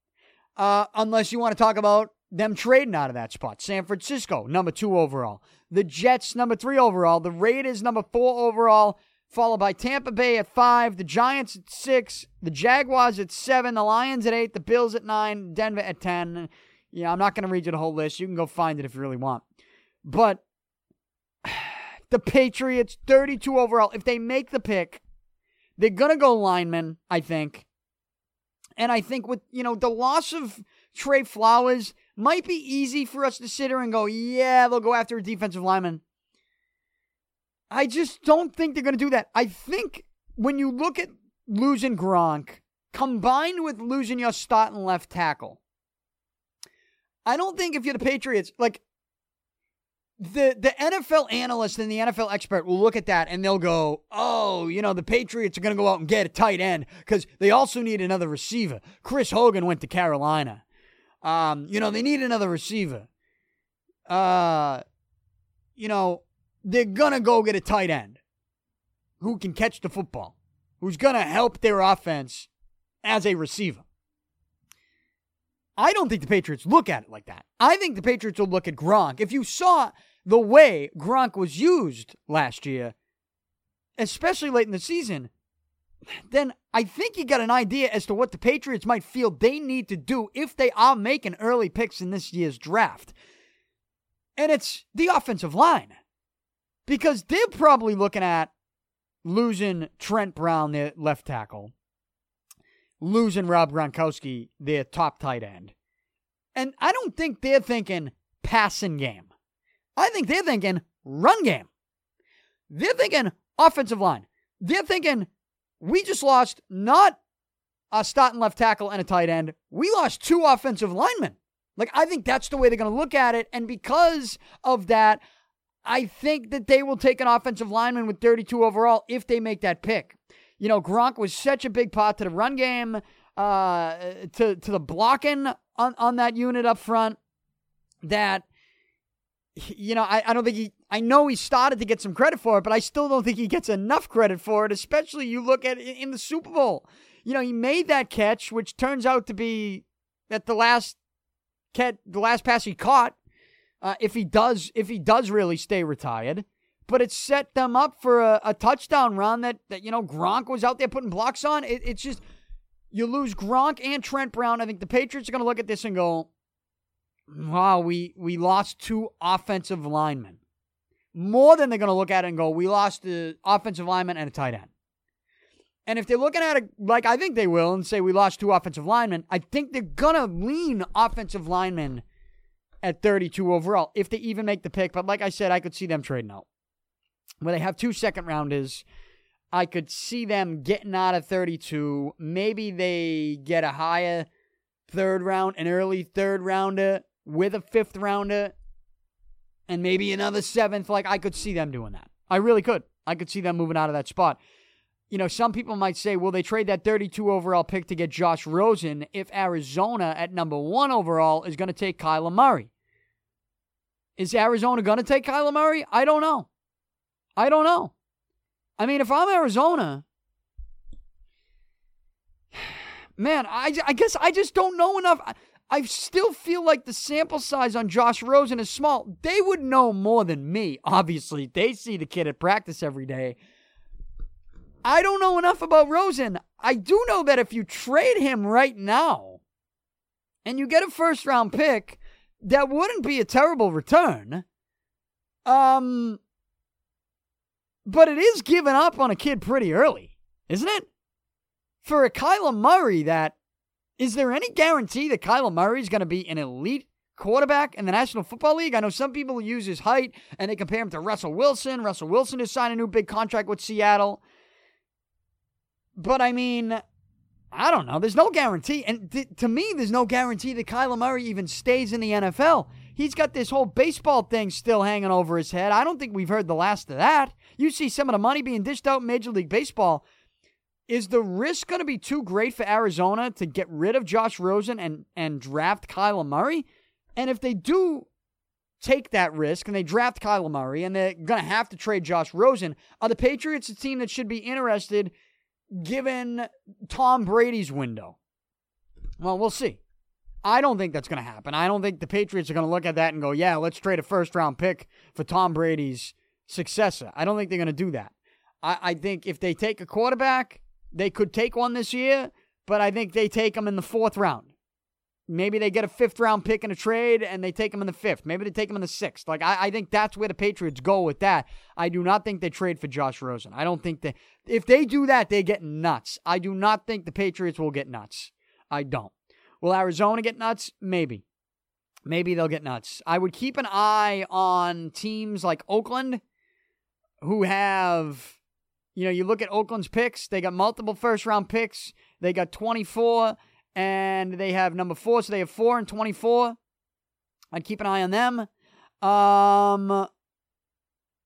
Uh, unless you want to talk about them trading out of that spot. San Francisco, number two overall. The Jets, number three overall. The Raiders, number four overall. Followed by Tampa Bay at five. The Giants at six. The Jaguars at seven. The Lions at eight. The Bills at nine. Denver at 10. Yeah, I'm not going to read you the whole list. You can go find it if you really want. But *sighs* the Patriots, 32 overall. If they make the pick, they're going to go lineman, I think. And I think with, you know, the loss of Trey Flowers, might be easy for us to sit here and go, yeah, they'll go after a defensive lineman. I just don't think they're going to do that. I think when you look at losing Gronk combined with losing your starting left tackle, I don't think if you're the Patriots, like the the NFL analyst and the NFL expert will look at that and they'll go, "Oh, you know, the Patriots are going to go out and get a tight end because they also need another receiver." Chris Hogan went to Carolina. Um, you know, they need another receiver. Uh, you know, they're going to go get a tight end who can catch the football, who's going to help their offense as a receiver. I don't think the Patriots look at it like that. I think the Patriots will look at Gronk. If you saw the way Gronk was used last year, especially late in the season, then I think you got an idea as to what the Patriots might feel they need to do if they are making early picks in this year's draft. And it's the offensive line. Because they're probably looking at losing Trent Brown, their left tackle, losing Rob Gronkowski, their top tight end. And I don't think they're thinking passing game. I think they're thinking run game. They're thinking offensive line. They're thinking we just lost not a starting left tackle and a tight end. We lost two offensive linemen. Like, I think that's the way they're going to look at it. And because of that, I think that they will take an offensive lineman with 32 overall if they make that pick. You know, Gronk was such a big part to the run game, uh, to, to the blocking on, on that unit up front that, you know, I, I don't think he I know he started to get some credit for it, but I still don't think he gets enough credit for it, especially you look at in the Super Bowl. You know, he made that catch, which turns out to be at the last catch the last pass he caught. Uh, if he does, if he does really stay retired, but it set them up for a, a, touchdown run that that you know Gronk was out there putting blocks on. It, it's just you lose Gronk and Trent Brown. I think the Patriots are going to look at this and go, "Wow, we we lost two offensive linemen." More than they're going to look at it and go, "We lost the offensive lineman and a tight end." And if they're looking at it like I think they will and say we lost two offensive linemen, I think they're going to lean offensive linemen at 32 overall if they even make the pick. But like I said, I could see them trading out. Where they have two second rounders, I could see them getting out of 32. Maybe they get a higher third round, an early third rounder with a fifth rounder, and maybe another seventh. Like I could see them doing that. I really could. I could see them moving out of that spot. You know, some people might say, will they trade that 32 overall pick to get Josh Rosen if Arizona at number one overall is going to take Kyler Murray? Is Arizona going to take Kyler Murray? I don't know. I don't know. I mean, if I'm Arizona, *sighs* man, I, I guess I just don't know enough. I, still feel like the sample size on Josh Rosen is small. They would know more than me, obviously. They see the kid at practice every day. I don't know enough about Rosen. I do know that if you trade him right now and you get a first round pick, that wouldn't be a terrible return. Um, but it is giving up on a kid pretty early, isn't it? For a Kyler Murray, that is there any guarantee that Kyler Murray is going to be an elite quarterback in the National Football League? I know some people use his height and they compare him to Russell Wilson. Russell Wilson has signed a new big contract with Seattle. But I mean, I don't know. There's no guarantee. And th- to me, there's no guarantee that Kyler Murray even stays in the NFL. He's got this whole baseball thing still hanging over his head. I don't think we've heard the last of that. You see some of the money being dished out in Major League Baseball. Is the risk going to be too great for Arizona to get rid of Josh Rosen and, and draft Kyler Murray? And if they do take that risk and they draft Kyler Murray and they're going to have to trade Josh Rosen, are the Patriots a team that should be interested given Tom Brady's window? Well, we'll see. I don't think that's going to happen. I don't think the Patriots are going to look at that and go, yeah, let's trade a first round pick for Tom Brady's successor. I don't think they're going to do that. I, I think if they take a quarterback, they could take one this year, but I think they take them in the fourth round. Maybe they get a fifth round pick in a trade and they take them in the fifth. Maybe they take them in the sixth. Like, I, I think that's where the Patriots go with that. I do not think they trade for Josh Rosen. I don't think that if they do that, they get nuts. I do not think the Patriots will get nuts. I don't. Will Arizona get nuts? Maybe. Maybe they'll get nuts. I would keep an eye on teams like Oakland who have, you know, you look at Oakland's picks, they got multiple first round picks. They got 24 and they have number four, so they have four and 24. I'd keep an eye on them. Um,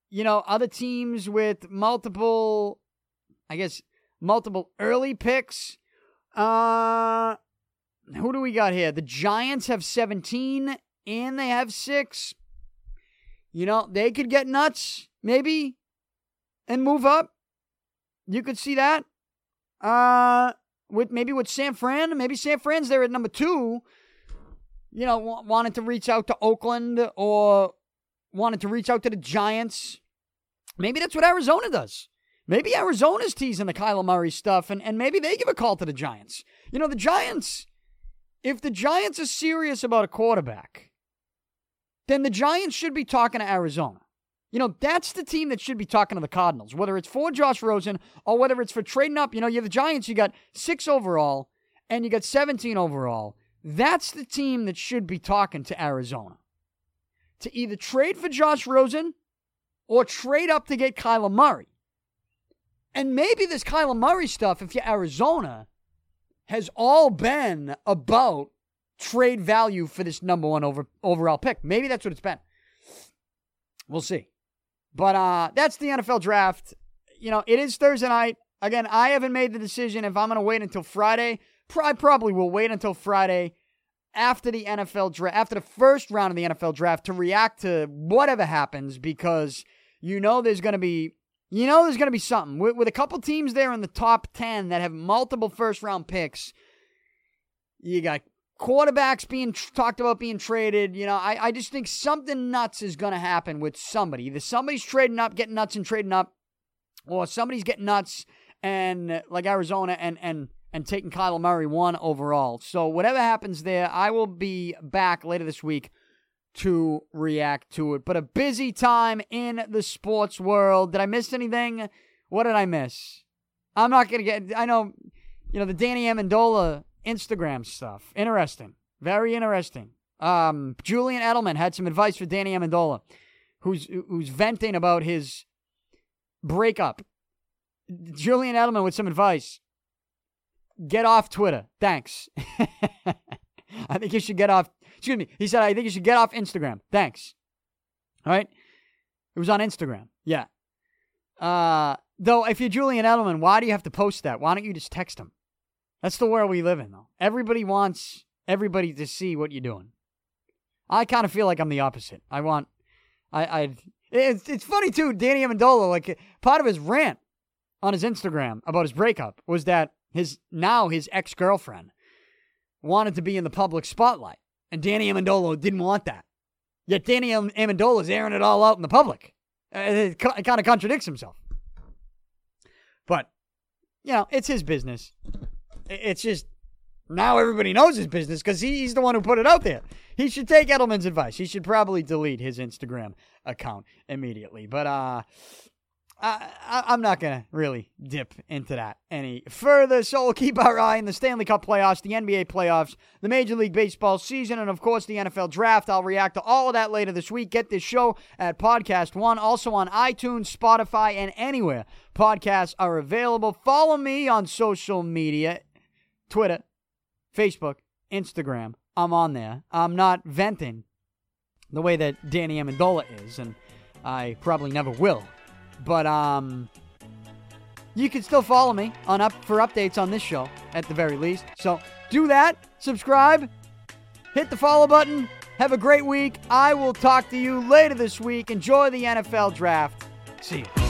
you know, other teams with multiple, I guess, multiple early picks. Uh, who do we got here? The Giants have 17 and they have six. You know, they could get nuts, maybe, and move up. You could see that. Uh, with maybe with San Fran, maybe San Fran's there at number two. You know, w- wanted to reach out to Oakland or wanted to reach out to the Giants. Maybe that's what Arizona does. Maybe Arizona's teasing the Kyler Murray stuff, and, and maybe they give a call to the Giants. You know, the Giants, if the Giants are serious about a quarterback, then the Giants should be talking to Arizona. You know, that's the team that should be talking to the Cardinals, whether it's for Josh Rosen or whether it's for trading up. You know, you have the Giants, you got six overall and you got 17 overall. That's the team that should be talking to Arizona to either trade for Josh Rosen or trade up to get Kyler Murray. And maybe this Kyler Murray stuff, if you're Arizona, has all been about trade value for this number one over, overall pick. Maybe that's what it's been. We'll see. But uh, that's the NFL draft. You know, it is Thursday night. Again, I haven't made the decision if I'm going to wait until Friday. I probably will wait until Friday after the NFL draft, after the first round of the NFL draft to react to whatever happens because you know there's going to be you know there's going to be something with, with a couple teams there in the top 10 that have multiple first round picks. You got quarterbacks being talked about being traded. You know, I, I just think something nuts is going to happen with somebody. Either somebody's trading up, getting nuts and trading up, or somebody's getting nuts and like Arizona and and and taking Kyler Murray one overall. So whatever happens there, I will be back later this week to react to it. But a busy time in the sports world. Did I miss anything? What did I miss? I'm not gonna get. I know, you know, the Danny Amendola Instagram stuff. Interesting. Very interesting. Um, Julian Edelman had some advice for Danny Amendola, who's who's venting about his breakup. Julian Edelman with some advice. Get off Twitter. Thanks. *laughs* I think you should get off. Excuse me. He said, I think you should get off Instagram. Thanks. All right. It was on Instagram. Yeah. Uh, though, if you're Julian Edelman, why do you have to post that? Why don't you just text him? That's the world we live in, though. Everybody wants everybody to see what you're doing. I kind of feel like I'm the opposite. I want, I, I. It's it's funny too. Danny Amendola, like part of his rant on his Instagram about his breakup was that his now his ex girlfriend wanted to be in the public spotlight, and Danny Amendola didn't want that. Yet Danny Amendola is airing it all out in the public. Uh, it, it kind of contradicts himself. But you know, it's his business. It's just now everybody knows his business because he's the one who put it out there. He should take Edelman's advice. He should probably delete his Instagram account immediately. But uh, I, am not going to really dip into that any further. So we'll keep our eye on the Stanley Cup playoffs, the NBA playoffs, the Major League Baseball season, and of course the NFL draft. I'll react to all of that later this week. Get this show at Podcast One, also on iTunes, Spotify, and anywhere podcasts are available. Follow me on social media Twitter, Facebook, Instagram. I'm on there. I'm not venting the way that Danny Amendola is, and I probably never will. But um, you can still follow me on up for updates on this show at the very least. So do that. Subscribe. Hit the follow button. Have a great week. I will talk to you later this week. Enjoy the NFL draft. See you.